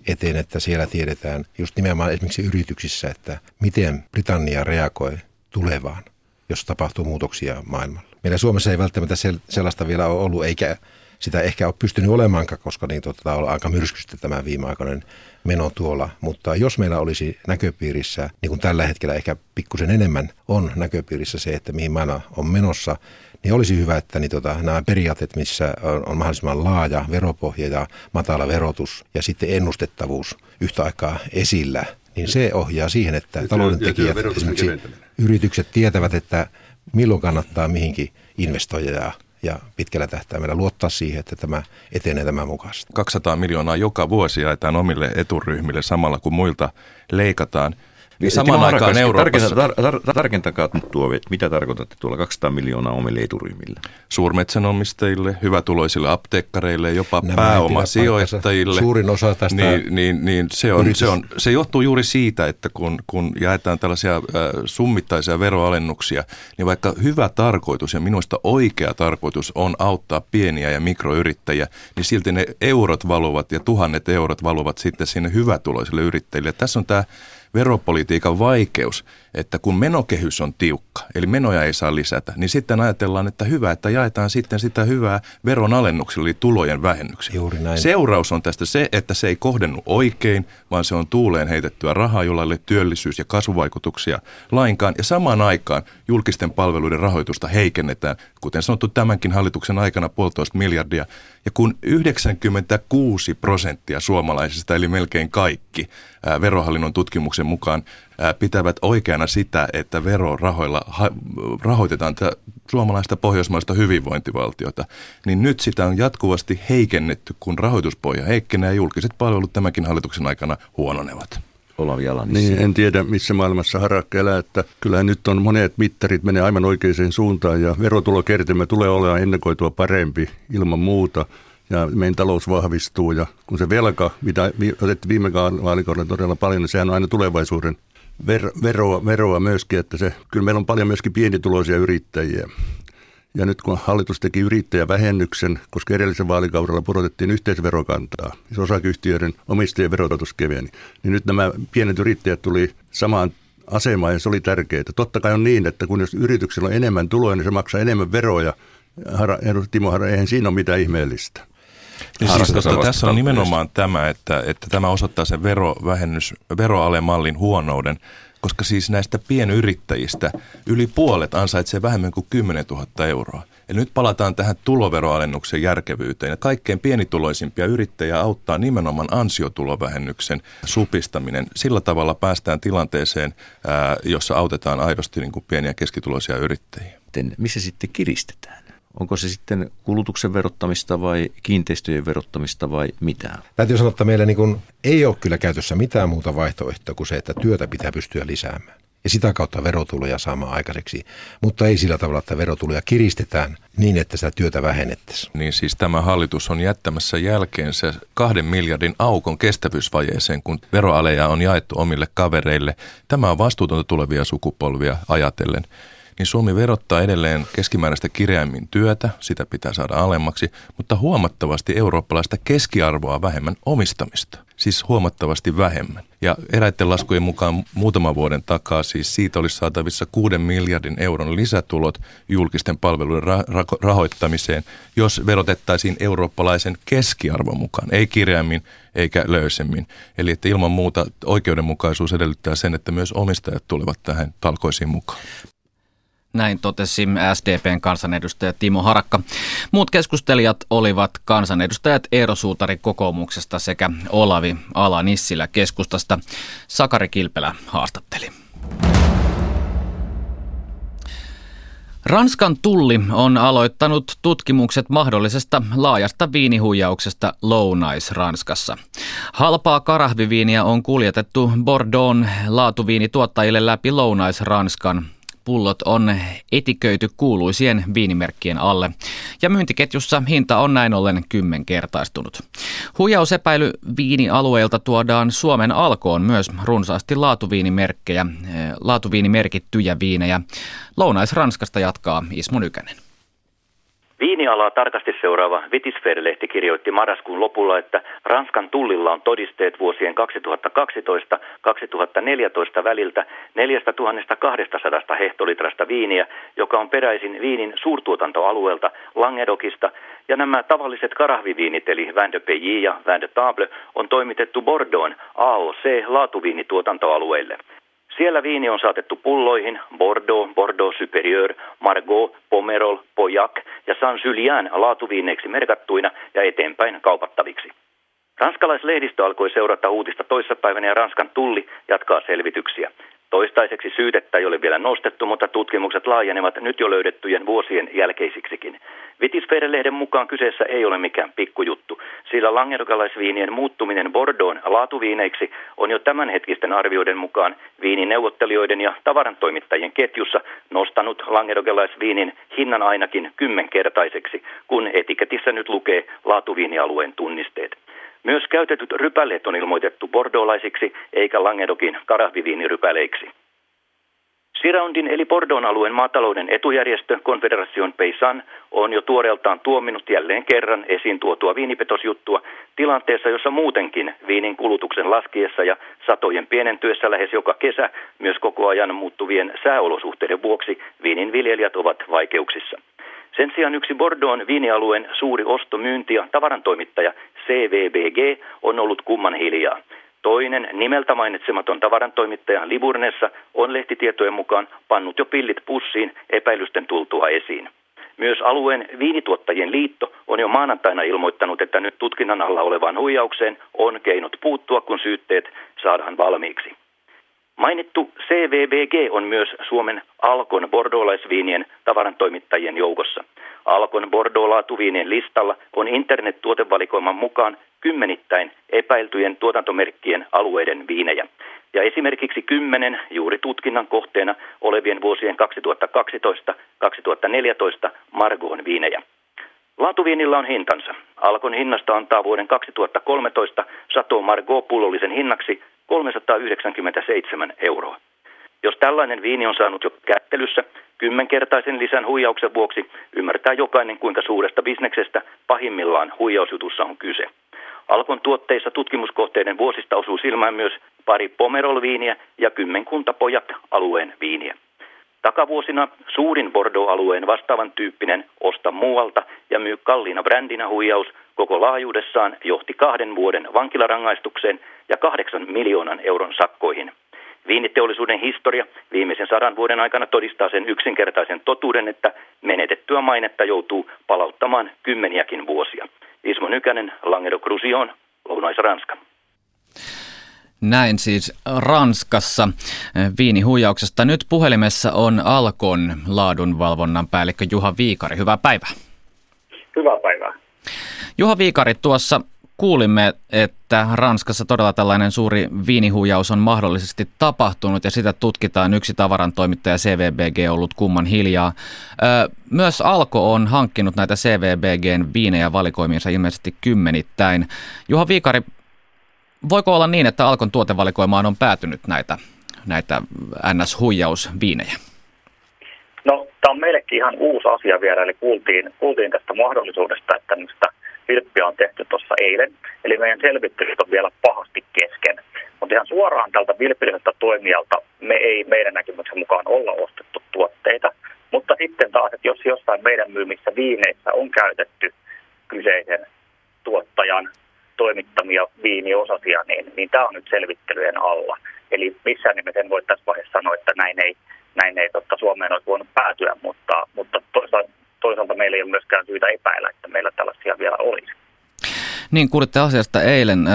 eteen, että siellä tiedetään just nimenomaan esimerkiksi yrityksissä, että miten Britannia reagoi tulevaan, jos tapahtuu muutoksia maailmalla. Meillä Suomessa ei välttämättä sellaista vielä ole ollut, eikä sitä ehkä ole pystynyt olemaankaan, koska niin tota, on aika myrskystä tämä viimeaikainen meno tuolla. Mutta jos meillä olisi näköpiirissä, niin kuin tällä hetkellä ehkä pikkusen enemmän on näköpiirissä se, että mihin maailma on menossa, niin olisi hyvä, että niin tota, nämä periaatteet, missä on, on mahdollisimman laaja veropohja ja matala verotus ja sitten ennustettavuus yhtä aikaa esillä, niin se ohjaa siihen, että talouden tekijät, esimerkiksi yritykset tietävät, että milloin kannattaa mihinkin investoida ja ja pitkällä tähtäimellä luottaa siihen, että tämä etenee tämän mukaisesti. 200 miljoonaa joka vuosi jaetaan omille eturyhmille samalla kun muilta leikataan – niin samaan aikaan Euroopassa... Tar- tar- tarkentakaa nyt tuo, että mitä tarkoitatte tuolla 200 miljoonaa omille eturyhmille? Suurmetsänomistajille, hyvätuloisille apteekkareille, jopa Nämä pääomasijoittajille. Suurin osa tästä niin, niin, niin se, on, se, on, se johtuu juuri siitä, että kun, kun jaetaan tällaisia äh, summittaisia veroalennuksia, niin vaikka hyvä tarkoitus ja minusta oikea tarkoitus on auttaa pieniä ja mikroyrittäjiä, niin silti ne eurot valuvat ja tuhannet eurot valuvat sitten sinne hyvätuloisille yrittäjille. Tässä on tämä veropolitiikan vaikeus, että kun menokehys on tiukka, eli menoja ei saa lisätä, niin sitten ajatellaan, että hyvä, että jaetaan sitten sitä hyvää veronalennuksilla, eli tulojen vähennyksiä. Juuri näin. Seuraus on tästä se, että se ei kohdennu oikein, vaan se on tuuleen heitettyä rahaa, jolla ei ole työllisyys- ja kasvuvaikutuksia lainkaan. Ja samaan aikaan julkisten palveluiden rahoitusta heikennetään, kuten sanottu tämänkin hallituksen aikana puolitoista miljardia. Ja kun 96 prosenttia suomalaisista, eli melkein kaikki, verohallinnon tutkimuksen mukaan pitävät oikeana sitä, että verorahoilla rahoitetaan tätä suomalaista pohjoismaista hyvinvointivaltiota, niin nyt sitä on jatkuvasti heikennetty, kun rahoituspohja heikkenee ja julkiset palvelut tämänkin hallituksen aikana huononevat. Olavi Niin, en tiedä missä maailmassa harakka elää, että kyllähän nyt on monet mittarit menee aivan oikeaan suuntaan ja verotulokertymä tulee olemaan ennakoitua parempi ilman muuta ja meidän talous vahvistuu ja kun se velka, mitä otettiin viime vaalikaudella todella paljon, niin sehän on aina tulevaisuuden ver, veroa, veroa myöskin, että se, kyllä meillä on paljon myöskin pienituloisia yrittäjiä. Ja nyt kun hallitus teki yrittäjävähennyksen, koska edellisen vaalikaudella pudotettiin yhteisverokantaa, siis osakeyhtiöiden omistajien verotus keveni, niin nyt nämä pienet yrittäjät tuli samaan asemaan ja se oli tärkeää. Totta kai on niin, että kun jos yrityksellä on enemmän tuloja, niin se maksaa enemmän veroja. Hara, Timo Hara, eihän siinä ole mitään ihmeellistä. Ja siis tosta, tässä on nimenomaan tämä, että, että tämä osoittaa sen verovähennys, veroalemallin huonouden, koska siis näistä pienyrittäjistä yli puolet ansaitsee vähemmän kuin 10 000 euroa. Ja nyt palataan tähän tuloveroalennuksen järkevyyteen. Ja kaikkein pienituloisimpia yrittäjiä auttaa nimenomaan ansiotulovähennyksen supistaminen. Sillä tavalla päästään tilanteeseen, jossa autetaan aidosti niin kuin pieniä keskituloisia yrittäjiä. Missä sitten kiristetään? Onko se sitten kulutuksen verottamista vai kiinteistöjen verottamista vai mitä? Täytyy sanoa, että meillä niin ei ole kyllä käytössä mitään muuta vaihtoehtoa kuin se, että työtä pitää pystyä lisäämään. Ja sitä kautta verotuloja saamaan aikaiseksi, mutta ei sillä tavalla, että verotuloja kiristetään niin, että sitä työtä vähennettäisiin. Niin siis tämä hallitus on jättämässä jälkeensä kahden miljardin aukon kestävyysvajeeseen, kun veroaleja on jaettu omille kavereille. Tämä on vastuutonta tulevia sukupolvia ajatellen niin Suomi verottaa edelleen keskimääräistä kireämmin työtä, sitä pitää saada alemmaksi, mutta huomattavasti eurooppalaista keskiarvoa vähemmän omistamista. Siis huomattavasti vähemmän. Ja eräiden laskujen mukaan muutaman vuoden takaa siis siitä olisi saatavissa 6 miljardin euron lisätulot julkisten palveluiden ra- ra- rahoittamiseen, jos verotettaisiin eurooppalaisen keskiarvon mukaan, ei kireämmin eikä löysemmin. Eli että ilman muuta oikeudenmukaisuus edellyttää sen, että myös omistajat tulevat tähän talkoisiin mukaan. Näin totesi SDPn kansanedustaja Timo Harakka. Muut keskustelijat olivat kansanedustajat Eero Suutari kokoomuksesta sekä Olavi Ala-Nissilä keskustasta. Sakari Kilpelä haastatteli. Ranskan tulli on aloittanut tutkimukset mahdollisesta laajasta viinihuijauksesta Lounais-Ranskassa. Halpaa karahviviiniä on kuljetettu Bordeaux laatuviinituottajille läpi Lounais-Ranskan pullot on etiköity kuuluisien viinimerkkien alle ja myyntiketjussa hinta on näin ollen kymmenkertaistunut. Huijausepäily viinialueelta tuodaan Suomen alkoon myös runsaasti laatuviinimerkkejä, eh, laatuviinimerkittyjä viinejä. Lounais-Ranskasta jatkaa Ismo Nykänen. Viinialaa tarkasti seuraava Vitisfer-lehti kirjoitti marraskuun lopulla, että Ranskan tullilla on todisteet vuosien 2012-2014 väliltä 4200 hehtolitrasta viiniä, joka on peräisin viinin suurtuotantoalueelta Langedokista, ja nämä tavalliset karahviviinit eli Vin de Pays ja Vin de Table on toimitettu Bordeaux AOC-laatuviinituotantoalueille. Siellä viini on saatettu pulloihin Bordeaux, Bordeaux Superieur, Margot, Pomerol, Pojac ja Saint-Julien laatuviineiksi merkattuina ja eteenpäin kaupattaviksi. Ranskalaislehdistö alkoi seurata uutista toissapäivänä ja Ranskan tulli jatkaa selvityksiä. Toistaiseksi syytettä ei ole vielä nostettu, mutta tutkimukset laajenevat nyt jo löydettyjen vuosien jälkeisiksikin. Vitisfeire-lehden mukaan kyseessä ei ole mikään pikkujuttu, sillä langerokalaisviinien muuttuminen Bordeaux laatuviineiksi on jo tämänhetkisten arvioiden mukaan viinineuvottelijoiden ja tavarantoimittajien ketjussa nostanut langerokalaisviinin hinnan ainakin kymmenkertaiseksi, kun etiketissä nyt lukee laatuviinialueen tunnisteet. Myös käytetyt rypäleet on ilmoitettu bordolaisiksi eikä Langedokin karahviviinirypäleiksi. Siraundin eli Bordon alueen maatalouden etujärjestö Confederation Paysan on jo tuoreeltaan tuominut jälleen kerran esiin tuotua viinipetosjuttua tilanteessa, jossa muutenkin viinin kulutuksen laskiessa ja satojen pienentyessä lähes joka kesä myös koko ajan muuttuvien sääolosuhteiden vuoksi viinin viljelijät ovat vaikeuksissa. Sen sijaan yksi Bordeaux viinialueen suuri ostomyynti- ja tavarantoimittaja CVBG on ollut kumman hiljaa. Toinen nimeltä mainitsematon tavarantoimittaja Liburnessa on lehtitietojen mukaan pannut jo pillit pussiin epäilysten tultua esiin. Myös alueen viinituottajien liitto on jo maanantaina ilmoittanut, että nyt tutkinnan alla olevaan huijaukseen on keinot puuttua, kun syytteet saadaan valmiiksi. Mainittu CVBG on myös Suomen Alkon bordolaisviinien tavarantoimittajien joukossa. Alkon Bordeaux-laatuviinien listalla on internet-tuotevalikoiman mukaan kymmenittäin epäiltyjen tuotantomerkkien alueiden viinejä. Ja esimerkiksi kymmenen juuri tutkinnan kohteena olevien vuosien 2012-2014 Margoon viinejä. Laatuviinillä on hintansa. Alkon hinnasta antaa vuoden 2013 Sato Margot pullollisen hinnaksi 397 euroa. Jos tällainen viini on saanut jo kättelyssä kymmenkertaisen lisän huijauksen vuoksi, ymmärtää jokainen kuinka suuresta bisneksestä pahimmillaan huijausjutussa on kyse. Alkon tuotteissa tutkimuskohteiden vuosista osuu silmään myös pari Pomerol-viiniä ja kymmenkunta pojat alueen viiniä. Takavuosina suurin Bordeaux-alueen vastaavan tyyppinen osta muualta ja myy kalliina brändinä huijaus koko laajuudessaan johti kahden vuoden vankilarangaistukseen ja kahdeksan miljoonan euron sakkoihin. Viiniteollisuuden historia viimeisen sadan vuoden aikana todistaa sen yksinkertaisen totuuden, että menetettyä mainetta joutuu palauttamaan kymmeniäkin vuosia. Ismo Nykänen, Languedoc-Roussillon, Lounais-Ranska. Näin siis Ranskassa viinihuijauksesta. Nyt puhelimessa on Alkon laadunvalvonnan päällikkö Juha Viikari. Hyvää päivää. Hyvää päivää. Juha Viikari, tuossa kuulimme, että Ranskassa todella tällainen suuri viinihuijaus on mahdollisesti tapahtunut ja sitä tutkitaan. Yksi tavarantoimittaja CVBG on ollut kumman hiljaa. Myös Alko on hankkinut näitä CVBGn viinejä valikoimiinsa ilmeisesti kymmenittäin. Juha Viikari, voiko olla niin, että Alkon tuotevalikoimaan on päätynyt näitä, näitä NS-huijausviinejä? No, tämä on meillekin ihan uusi asia vielä, eli kuultiin, kuultiin tästä mahdollisuudesta, että tämmöistä vilppiä on tehty tuossa eilen. Eli meidän selvittelyt on vielä pahasti kesken. Mutta ihan suoraan tältä vilpilliseltä toimijalta me ei meidän näkemyksen mukaan olla ostettu tuotteita. Mutta sitten taas, että jos jossain meidän myymissä viineissä on käytetty kyseisen tuottajan toimittamia viiniosasia, niin, niin tämä on nyt selvittelyjen alla. Eli missään nimessä en voi tässä vaiheessa sanoa, että näin ei, näin ei totta Suomeen olisi voinut päätyä, mutta, mutta toisaalta, toisaalta meillä ei ole myöskään syytä epäillä, että meillä tällaisia vielä olisi. Niin, kuulitte asiasta eilen.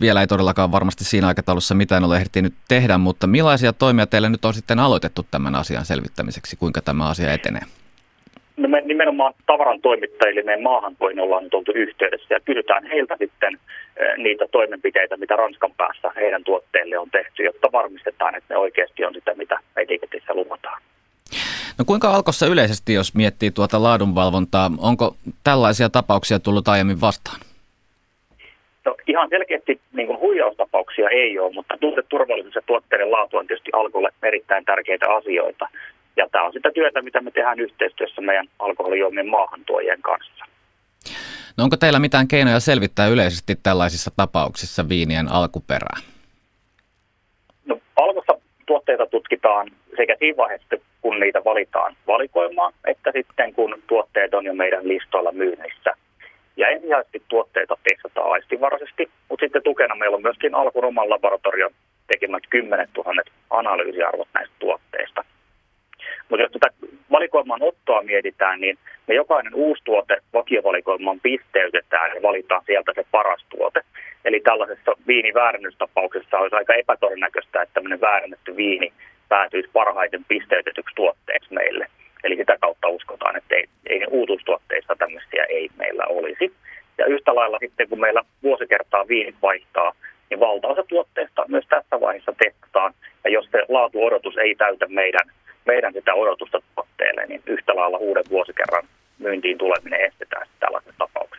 Vielä ei todellakaan varmasti siinä aikataulussa mitään ole ehtinyt tehdä, mutta millaisia toimia teille nyt on sitten aloitettu tämän asian selvittämiseksi? Kuinka tämä asia etenee? No me nimenomaan tavaran toimittajille meidän maahantoihin ollaan nyt oltu yhteydessä ja kysytään heiltä sitten niitä toimenpiteitä, mitä Ranskan päässä heidän tuotteille on tehty, jotta varmistetaan, että ne oikeasti on sitä, mitä etiketissä luvataan. No kuinka alkossa yleisesti, jos miettii tuota laadunvalvontaa, onko tällaisia tapauksia tullut aiemmin vastaan? No ihan selkeästi niin kuin huijaustapauksia ei ole, mutta tuoteturvallisuus ja tuotteiden laatu on tietysti alkolle erittäin tärkeitä asioita. Ja tämä on sitä työtä, mitä me tehdään yhteistyössä meidän alkoholijuomien maahantuojien kanssa. No onko teillä mitään keinoja selvittää yleisesti tällaisissa tapauksissa viinien alkuperää? Tuotteita tutkitaan sekä siinä vaiheessa, kun niitä valitaan valikoimaan, että sitten kun tuotteet on jo meidän listoilla myynnissä. Ja ensisijaisesti tuotteita testataan aistivaraisesti, mutta sitten tukena meillä on myöskin alkun oman laboratorion tekemät 10 000 analyysiarvot näistä tuotteista. Mutta jos tätä valikoiman ottoa mietitään, niin me jokainen uusi tuote vakiovalikoimaan pisteytetään ja valitaan sieltä se paras tuote. Eli tällaisessa viiniväärennystapauksessa olisi aika epätodennäköistä, että tämmöinen väärennetty viini päätyisi parhaiten pisteytetyksi tuotteeksi meille. Eli sitä kautta uskotaan, että ei, ei uutuustuotteista tämmöisiä ei meillä olisi. Ja yhtä lailla sitten, kun meillä vuosikertaa viinit vaihtaa, niin valtaosa tuotteista myös tässä vaiheessa testataan. Ja jos se laatuodotus ei täytä meidän, meidän sitä odotusta tuotteelle, niin yhtä lailla uuden vuosikerran myyntiin tuleminen estetään tällaisessa tapauksessa.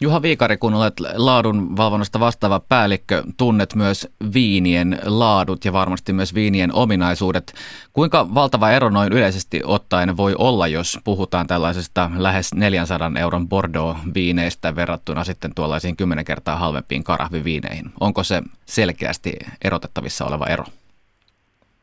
Juha Viikari, kun olet laadun valvonnasta vastaava päällikkö, tunnet myös viinien laadut ja varmasti myös viinien ominaisuudet. Kuinka valtava ero noin yleisesti ottaen voi olla, jos puhutaan tällaisesta lähes 400 euron Bordeaux-viineistä verrattuna sitten tuollaisiin kymmenen kertaa halvempiin karahviviineihin? Onko se selkeästi erotettavissa oleva ero?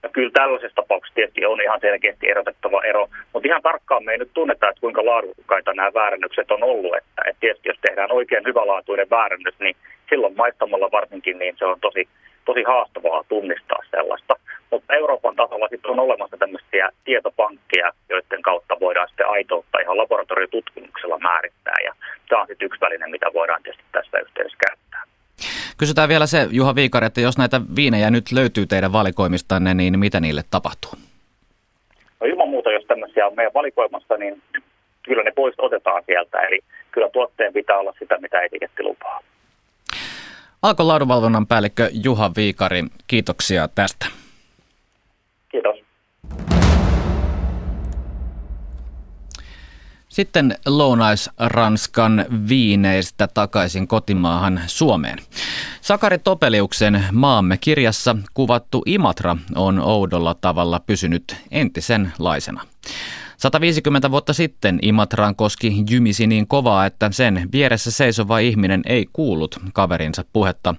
Ja kyllä tällaisessa tapauksessa tietysti on ihan selkeästi erotettava ero, mutta ihan tarkkaan me ei nyt tunneta, että kuinka laadukkaita nämä väärännykset on ollut. Että, että tietysti jos tehdään oikein hyvälaatuinen väärännys, niin silloin maistamalla varsinkin niin se on tosi, tosi haastavaa tunnistaa sellaista. Mutta Euroopan tasolla sitten on olemassa tämmöisiä tietopankkeja, joiden kautta voidaan sitten aitoutta ihan laboratoriotutkimuksella määrittää. Ja tämä on sitten yksi väline, mitä voidaan tietysti. Kysytään vielä se, Juha Viikari, että jos näitä viinejä nyt löytyy teidän valikoimistanne, niin mitä niille tapahtuu? No ilman muuta, jos tämmöisiä on meidän valikoimassa, niin kyllä ne pois otetaan sieltä. Eli kyllä tuotteen pitää olla sitä, mitä etiketti lupaa. Alkon laadunvalvonnan päällikkö Juha Viikari, kiitoksia tästä. Kiitos. Sitten Lounais-Ranskan viineistä takaisin kotimaahan Suomeen. Sakari Topeliuksen Maamme kirjassa kuvattu Imatra on oudolla tavalla pysynyt entisenlaisena. 150 vuotta sitten Imatraan koski jymisi niin kovaa, että sen vieressä seisova ihminen ei kuullut kaverinsa puhetta.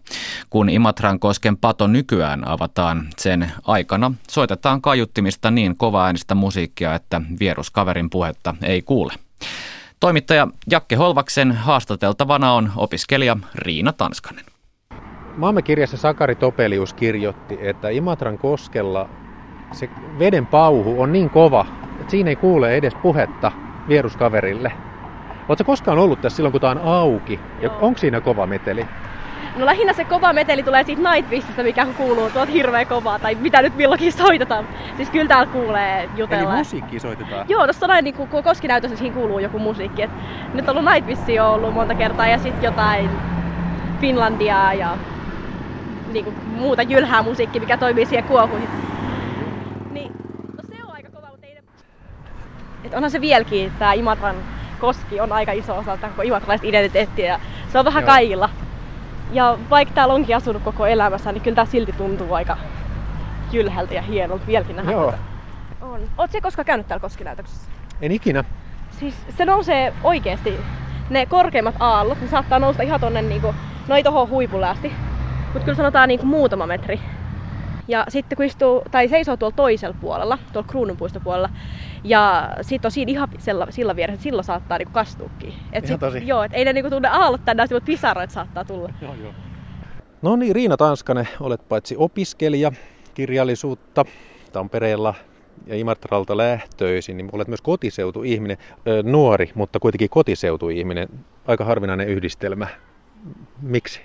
Kun Imatran kosken pato nykyään avataan, sen aikana soitetaan kaiuttimista niin kovaa äänistä musiikkia, että vieruskaverin puhetta ei kuule. Toimittaja Jakke Holvaksen haastateltavana on opiskelija Riina Tanskanen. Maamme kirjassa Sakari Topelius kirjoitti, että Imatran koskella se veden pauhu on niin kova, siinä ei kuule edes puhetta vieruskaverille. Oletko koskaan ollut tässä silloin, kun tämä on auki? Ja onko siinä kova meteli? No lähinnä se kova meteli tulee siitä Nightwishista, mikä kuuluu tuot hirveä kovaa, tai mitä nyt milloinkin soitetaan. Siis kyllä täällä kuulee jutella. Eli musiikki soitetaan? Joo, tossa noin niin kuin koskinäytössä siihen kuuluu joku musiikki. Et nyt on ollut Nightwish on ollut monta kertaa ja sitten jotain Finlandiaa ja niin kuin muuta jylhää musiikki, mikä toimii siihen kuohuihin. Niin, no se on aika kova, mutta ei ne... Et onhan se vieläkin, tämä Imatran koski on aika iso osa koko imatralaista identiteettiä ja se on vähän Joo. kaikilla. Ja vaikka täällä onkin asunut koko elämässä, niin kyllä tämä silti tuntuu aika jylhältä ja hienolta vieläkin nähdä Joo. On. Oletko koskaan käynyt täällä koskinäytöksessä? En ikinä. Siis se nousee oikeesti. Ne korkeimmat aallot, ne saattaa nousta ihan tonne niinku, no ei tohon huipulle asti. Mutta kyllä sanotaan niinku muutama metri. Ja sitten kun istuu, tai seisoo tuolla toisella puolella, tuolla kruununpuistopuolella, ja sit on siinä ihan sillä, sillä vieressä, että silloin saattaa niinku kastuukin. Et sit, tosi. Joo, et ei ne niinku tunne aallot tänne asti, mutta pisaroit saattaa tulla. Joo, joo. No niin, Riina Tanskanen, olet paitsi opiskelija kirjallisuutta Tampereella ja Imartralta lähtöisin, niin olet myös kotiseutuihminen, ö, nuori, mutta kuitenkin kotiseutuihminen. Aika harvinainen yhdistelmä. Miksi?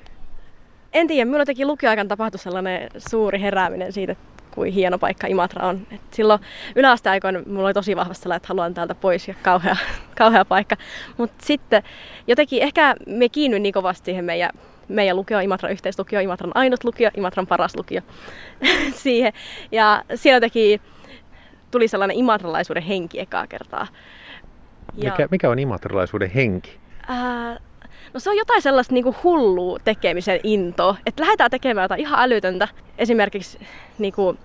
En tiedä, minulla teki lukioaikan tapahtui sellainen suuri herääminen siitä, kuin hieno paikka Imatra on. Et silloin yläasteaikoina mulla oli tosi vahvasti sellainen, että haluan täältä pois ja kauhea, kauhea paikka. Mutta sitten jotenkin ehkä me kiinnyin niin kovasti siihen meidän, meidän lukio, Imatran yhteislukio, Imatran ainut lukio, Imatran paras lukio siihen. Ja siellä teki, tuli sellainen imatralaisuuden henki ekaa kertaa. Ja, mikä, mikä on imatralaisuuden henki? Ää, No se on jotain sellaista niinku hullua tekemisen into, että lähdetään tekemään jotain ihan älytöntä. Esimerkiksi niinku,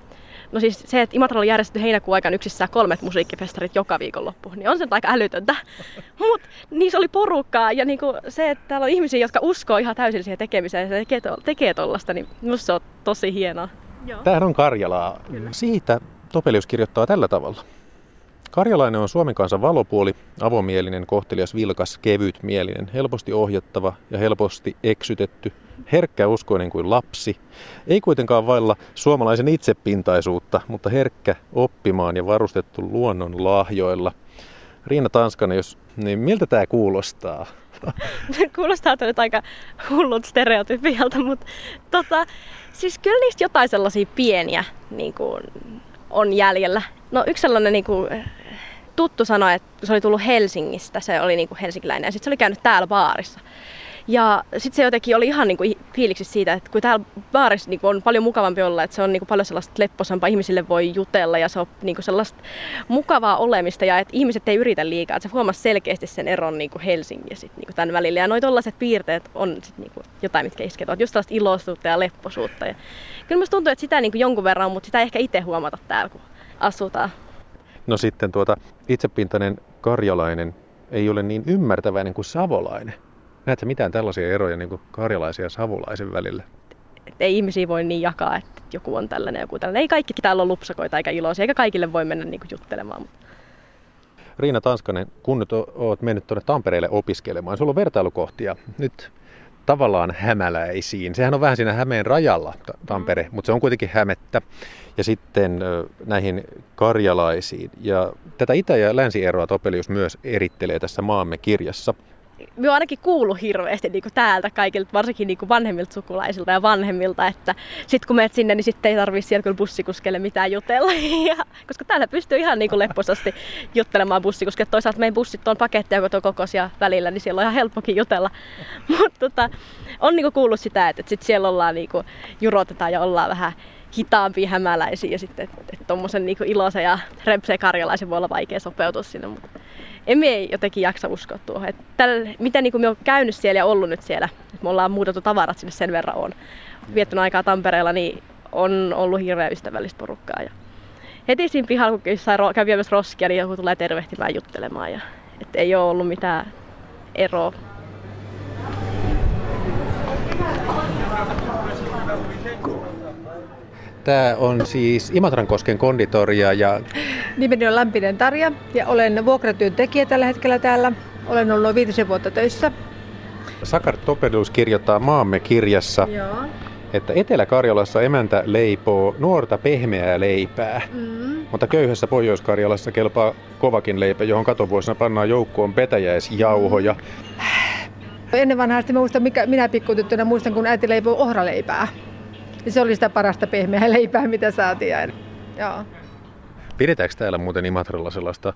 no siis se, että Imatralla järjestetty heinäkuun aikana yksissään kolmet musiikkifestarit joka viikonloppu, niin on se aika älytöntä. Mutta niissä oli porukkaa ja niinku se, että täällä on ihmisiä, jotka uskoo ihan täysin siihen tekemiseen ja tekee, to- tekee tollasta, niin musta se on tosi hienoa. Tämähän on Karjalaa. Kyllä. Siitä Topelius kirjoittaa tällä tavalla. Karjalainen on Suomen kansan valopuoli, avomielinen, kohtelias, vilkas, kevytmielinen, helposti ohjattava ja helposti eksytetty, herkkä uskoinen kuin lapsi, ei kuitenkaan vailla suomalaisen itsepintaisuutta, mutta herkkä oppimaan ja varustettu luonnon lahjoilla. Riina Tanskanen, jos, niin miltä tämä kuulostaa? Kuulostaa nyt aika hullut stereotypialta, mutta tota, siis kyllä niistä jotain sellaisia pieniä niin kuin, on jäljellä. No yksi sellainen niin kuin, tuttu sanoi, että se oli tullut Helsingistä, se oli niin kuin helsinkiläinen, ja sitten se oli käynyt täällä baarissa. Ja sitten se jotenkin oli ihan niinku fiiliksi siitä, että kun täällä baarissa niinku on paljon mukavampi olla, että se on niinku paljon sellaista lepposampaa, ihmisille voi jutella ja se on niinku sellaista mukavaa olemista ja että ihmiset ei yritä liikaa. Että se huomasi selkeästi sen eron niinku Helsingin ja sit niinku tämän välillä. Ja noi tollaiset piirteet on sit niinku jotain, mitkä isketään. Just tällaista iloisuutta ja lepposuutta. Ja kyllä musta tuntuu, että sitä niinku jonkun verran mutta sitä ei ehkä itse huomata täällä, kun asutaan. No sitten tuota, itsepintainen karjalainen ei ole niin ymmärtäväinen kuin savolainen. Näetkö mitään tällaisia eroja niin kuin karjalaisen ja savolaisen välillä? Et ei ihmisiä voi niin jakaa, että joku on tällainen ja joku tällainen. Ei kaikki täällä ole lupsakoita eikä iloisia, eikä kaikille voi mennä niin kuin juttelemaan. Riina Tanskanen, kun nyt olet mennyt tuonne Tampereelle opiskelemaan, sulla on vertailukohtia nyt tavallaan hämäläisiin. Sehän on vähän siinä Hämeen rajalla Tampere, mutta se on kuitenkin Hämettä. Ja sitten näihin karjalaisiin. Ja tätä itä- ja länsieroa Topelius myös erittelee tässä maamme kirjassa me on ainakin kuullut hirveästi niin kuin täältä kaikilta, varsinkin niin kuin vanhemmilta sukulaisilta ja vanhemmilta, että sitten kun menet sinne, niin sitten ei tarvitse siellä kyllä bussikuskelle mitään jutella. Ja, koska täällä pystyy ihan niin kuin lepposasti juttelemaan bussikuskelle. Toisaalta meidän bussit on paketteja koko kokoisia välillä, niin siellä on ihan helppokin jutella. Mutta tota, on niin kuin kuullut sitä, että sit siellä ollaan niin kuin, jurotetaan ja ollaan vähän hitaampia hämäläisiä ja sitten, tuommoisen niin iloisen ja repseen karjalaisen voi olla vaikea sopeutua sinne. Mutta emme ei jotenkin jaksa uskoa tuohon. Että tällä, mitä niin kuin me on käynyt siellä ja ollut nyt siellä, me ollaan muutettu tavarat sinne sen verran on viettänyt aikaa Tampereella, niin on ollut hirveän ystävällistä porukkaa. Ja heti siinä pihalla, kun käy viemässä roskia, niin joku tulee tervehtimään juttelemaan. Ja, että ei ole ollut mitään eroa. Tämä on siis Imatrankosken konditoria ja... Nimeni on Lämpinen Tarja ja olen vuokratyöntekijä tällä hetkellä täällä. Olen ollut noin viitisen vuotta töissä. Sakar Topelius kirjoittaa Maamme kirjassa, Joo. että Etelä-Karjalassa emäntä leipoo nuorta pehmeää leipää, Mm. mutta köyhässä Pohjois-Karjalassa kelpaa kovakin leipä, johon katovuosina pannaan joukkoon petäjäisjauhoja. Ennen vanhaasti muistan, mikä, minä pikkutyttönä muistan, kun äiti leipoi ohraleipää. Se oli sitä parasta pehmeää leipää, mitä saatiin aina. Joo. Pidetäänkö täällä muuten Imatralla sellaista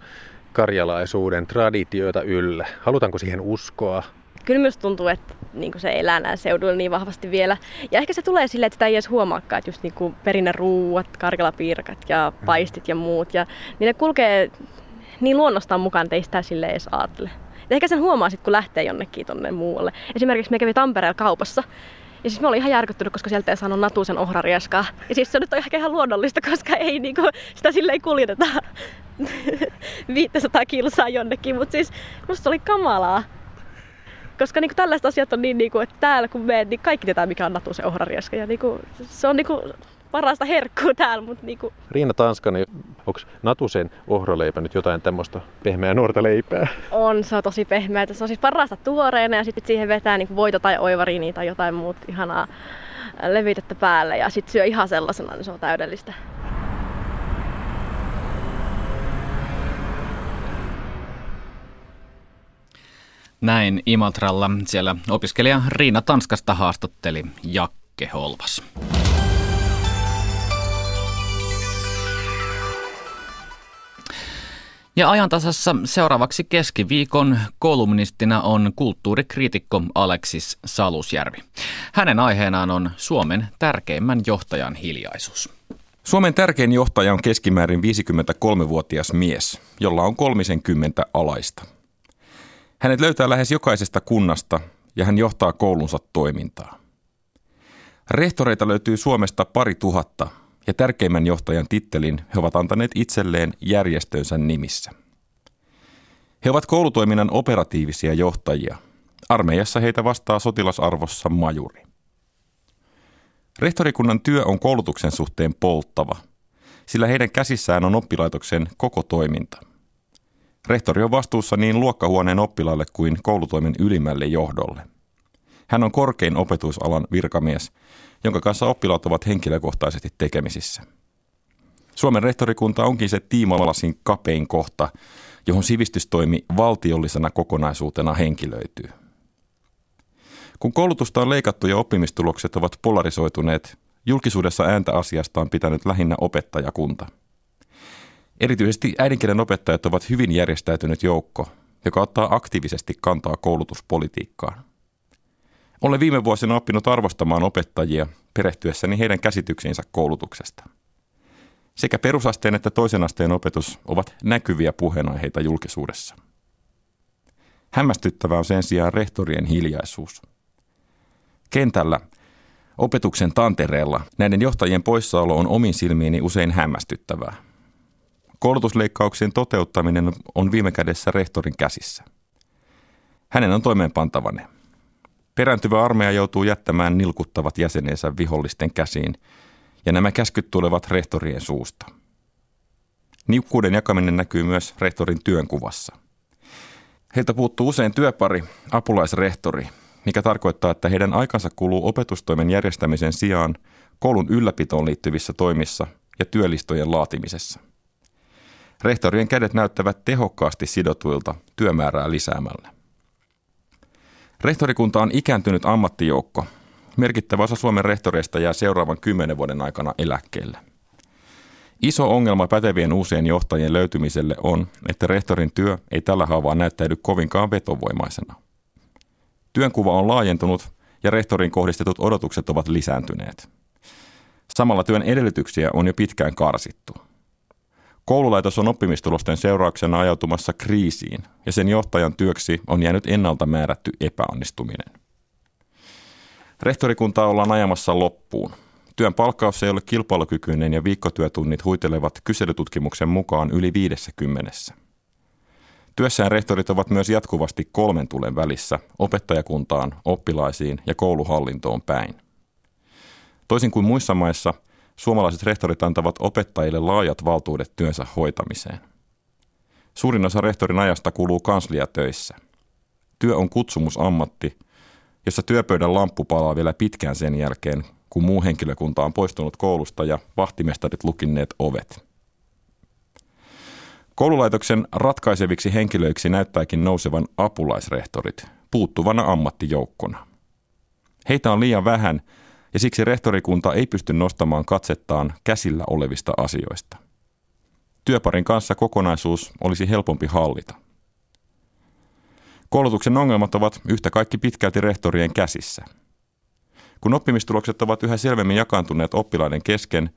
karjalaisuuden traditioita yllä? Halutaanko siihen uskoa? Kyllä myös tuntuu, että niin se elää näillä seuduilla niin vahvasti vielä. Ja ehkä se tulee silleen, että sitä ei edes huomaakaan, että just niin kuin perinneruuat, karkalapiirakat ja paistit ja muut. Ja niin ne kulkee niin luonnostaan mukaan, että ei sitä silleen edes ajattele. Ja ehkä sen huomaa sitten, kun lähtee jonnekin tonne muualle. Esimerkiksi me kävi Tampereella kaupassa. Ja siis mä olin ihan järkyttynyt, koska sieltä ei saanut natusen ohrarieskaa. Ja siis se nyt on ehkä ihan luonnollista, koska ei niinku, sitä silleen kuljeteta 500 kilsaa jonnekin. Mutta siis musta se oli kamalaa. Koska niinku tällaiset asiat on niin, niinku, että täällä kun meet, niin kaikki tietää mikä on natusen ohrarieska. Ja niinku, se on niinku parasta herkkua täällä, mutta niinku, Riina Tanskanen, onko Natusen ohraleipä nyt jotain tämmöistä pehmeää nuorta leipää? on, se on tosi pehmeä. Se on siis parasta tuoreena ja sitten siihen vetää niinku voita tai oivariini tai jotain muuta ihanaa levitettä päälle ja sitten syö ihan sellaisena, niin se on täydellistä. Näin Imatralla siellä opiskelija Riina Tanskasta haastatteli Jakke Holvas. Ja ajantasassa seuraavaksi keskiviikon kolumnistina on kulttuurikriitikko Aleksis Salusjärvi. Hänen aiheenaan on Suomen tärkeimmän johtajan hiljaisuus. Suomen tärkein johtaja on keskimäärin 53-vuotias mies, jolla on 30 alaista. Hänet löytää lähes jokaisesta kunnasta ja hän johtaa koulunsa toimintaa. Rehtoreita löytyy Suomesta pari tuhatta ja tärkeimmän johtajan tittelin he ovat antaneet itselleen järjestönsä nimissä. He ovat koulutoiminnan operatiivisia johtajia. Armeijassa heitä vastaa sotilasarvossa majuri. Rehtorikunnan työ on koulutuksen suhteen polttava, sillä heidän käsissään on oppilaitoksen koko toiminta. Rehtori on vastuussa niin luokkahuoneen oppilaille kuin koulutoimen ylimmälle johdolle. Hän on korkein opetusalan virkamies, jonka kanssa oppilaat ovat henkilökohtaisesti tekemisissä. Suomen rehtorikunta onkin se tiimalasin kapein kohta, johon sivistystoimi valtiollisena kokonaisuutena henkilöityy. Kun koulutusta on leikattu ja oppimistulokset ovat polarisoituneet, julkisuudessa ääntä asiasta on pitänyt lähinnä opettajakunta. Erityisesti äidinkielen opettajat ovat hyvin järjestäytynyt joukko, joka ottaa aktiivisesti kantaa koulutuspolitiikkaan. Olen viime vuosina oppinut arvostamaan opettajia perehtyessäni heidän käsityksiinsä koulutuksesta. Sekä perusasteen että toisen asteen opetus ovat näkyviä puheenaiheita julkisuudessa. Hämmästyttävää on sen sijaan rehtorien hiljaisuus. Kentällä, opetuksen tantereella, näiden johtajien poissaolo on omin silmiini usein hämmästyttävää. Koulutusleikkauksien toteuttaminen on viime kädessä rehtorin käsissä. Hänen on toimeenpantava ne. Perääntyvä armeija joutuu jättämään nilkuttavat jäsenensä vihollisten käsiin, ja nämä käskyt tulevat rehtorien suusta. Niukkuuden jakaminen näkyy myös rehtorin työnkuvassa. Heiltä puuttuu usein työpari, apulaisrehtori, mikä tarkoittaa, että heidän aikansa kuluu opetustoimen järjestämisen sijaan koulun ylläpitoon liittyvissä toimissa ja työlistojen laatimisessa. Rehtorien kädet näyttävät tehokkaasti sidotuilta työmäärää lisäämällä. Rehtorikunta on ikääntynyt ammattijoukko. Merkittävä osa Suomen rehtoreista jää seuraavan kymmenen vuoden aikana eläkkeelle. Iso ongelma pätevien uusien johtajien löytymiselle on, että rehtorin työ ei tällä haavaa näyttäydy kovinkaan vetovoimaisena. Työnkuva on laajentunut ja rehtoriin kohdistetut odotukset ovat lisääntyneet. Samalla työn edellytyksiä on jo pitkään karsittu. Koululaitos on oppimistulosten seurauksena ajautumassa kriisiin ja sen johtajan työksi on jäänyt ennalta määrätty epäonnistuminen. Rehtorikuntaa ollaan ajamassa loppuun. Työn palkkaus ei ole kilpailukykyinen ja viikkotyötunnit huitelevat kyselytutkimuksen mukaan yli 50. Työssään rehtorit ovat myös jatkuvasti kolmen tulen välissä opettajakuntaan, oppilaisiin ja kouluhallintoon päin. Toisin kuin muissa maissa, suomalaiset rehtorit antavat opettajille laajat valtuudet työnsä hoitamiseen. Suurin osa rehtorin ajasta kuluu kansliatöissä. Työ on kutsumusammatti, jossa työpöydän lamppu palaa vielä pitkään sen jälkeen, kun muu henkilökunta on poistunut koulusta ja vahtimestarit lukinneet ovet. Koululaitoksen ratkaiseviksi henkilöiksi näyttääkin nousevan apulaisrehtorit, puuttuvana ammattijoukkona. Heitä on liian vähän ja siksi rehtorikunta ei pysty nostamaan katsettaan käsillä olevista asioista. Työparin kanssa kokonaisuus olisi helpompi hallita. Koulutuksen ongelmat ovat yhtä kaikki pitkälti rehtorien käsissä. Kun oppimistulokset ovat yhä selvemmin jakaantuneet oppilaiden kesken,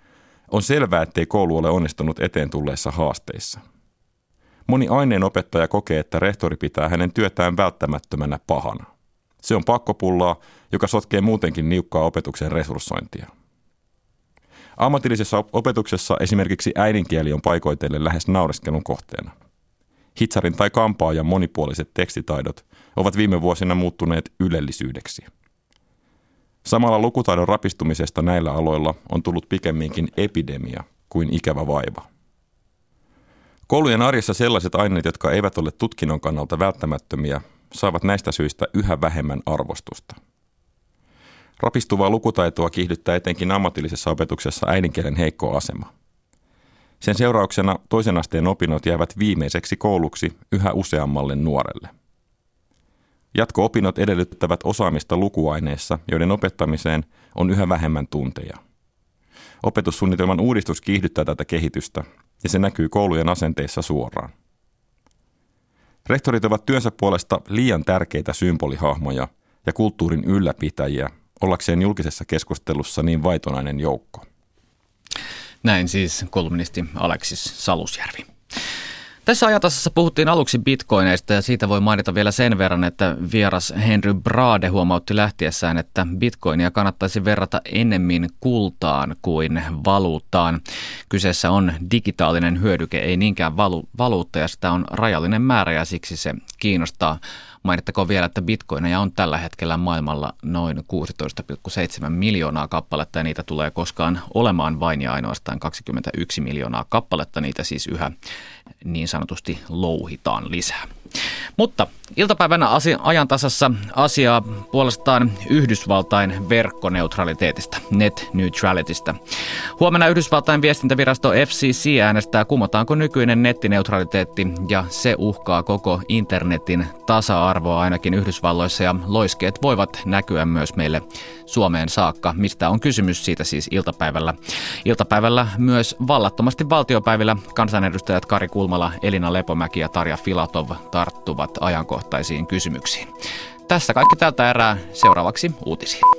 on selvää, ettei koulu ole onnistunut eteen tulleissa haasteissa. Moni aineen opettaja kokee, että rehtori pitää hänen työtään välttämättömänä pahana. Se on pakkopullaa, joka sotkee muutenkin niukkaa opetuksen resurssointia. Ammatillisessa opetuksessa esimerkiksi äidinkieli on paikoitellen lähes naureskelun kohteena. Hitsarin tai kampaajan monipuoliset tekstitaidot ovat viime vuosina muuttuneet ylellisyydeksi. Samalla lukutaidon rapistumisesta näillä aloilla on tullut pikemminkin epidemia kuin ikävä vaiva. Koulujen arjessa sellaiset aineet, jotka eivät ole tutkinnon kannalta välttämättömiä, saavat näistä syistä yhä vähemmän arvostusta. Rapistuvaa lukutaitoa kiihdyttää etenkin ammatillisessa opetuksessa äidinkielen heikko asema. Sen seurauksena toisen asteen opinnot jäävät viimeiseksi kouluksi yhä useammalle nuorelle. Jatko-opinnot edellyttävät osaamista lukuaineissa, joiden opettamiseen on yhä vähemmän tunteja. Opetussuunnitelman uudistus kiihdyttää tätä kehitystä ja se näkyy koulujen asenteissa suoraan. Rehtorit ovat työnsä puolesta liian tärkeitä symbolihahmoja ja kulttuurin ylläpitäjiä ollakseen julkisessa keskustelussa niin vaitonainen joukko. Näin siis kolumnisti Aleksis Salusjärvi. Tässä ajatasassa puhuttiin aluksi bitcoineista ja siitä voi mainita vielä sen verran, että vieras Henry Brade huomautti lähtiessään, että bitcoinia kannattaisi verrata ennemmin kultaan kuin valuuttaan. Kyseessä on digitaalinen hyödyke, ei niinkään valu- valuutta ja sitä on rajallinen määrä ja siksi se kiinnostaa. Mainittakoon vielä, että bitcoineja on tällä hetkellä maailmalla noin 16,7 miljoonaa kappaletta ja niitä tulee koskaan olemaan vain ja ainoastaan 21 miljoonaa kappaletta. Niitä siis yhä niin sanotusti louhitaan lisää. Mutta iltapäivänä asia, ajan tasassa asiaa puolestaan Yhdysvaltain verkkoneutraliteetista, net neutralitystä. Huomenna Yhdysvaltain viestintävirasto FCC äänestää kumotaanko nykyinen nettineutraliteetti ja se uhkaa koko internetin tasa-arvoa ainakin Yhdysvalloissa ja loiskeet voivat näkyä myös meille Suomeen saakka. Mistä on kysymys siitä siis iltapäivällä? Iltapäivällä myös vallattomasti valtiopäivillä kansanedustajat Kari Kulmala, Elina Lepomäki ja Tarja Filatov tarttuvat ajankohtaisiin kysymyksiin. Tässä kaikki tältä erää. Seuraavaksi uutisia.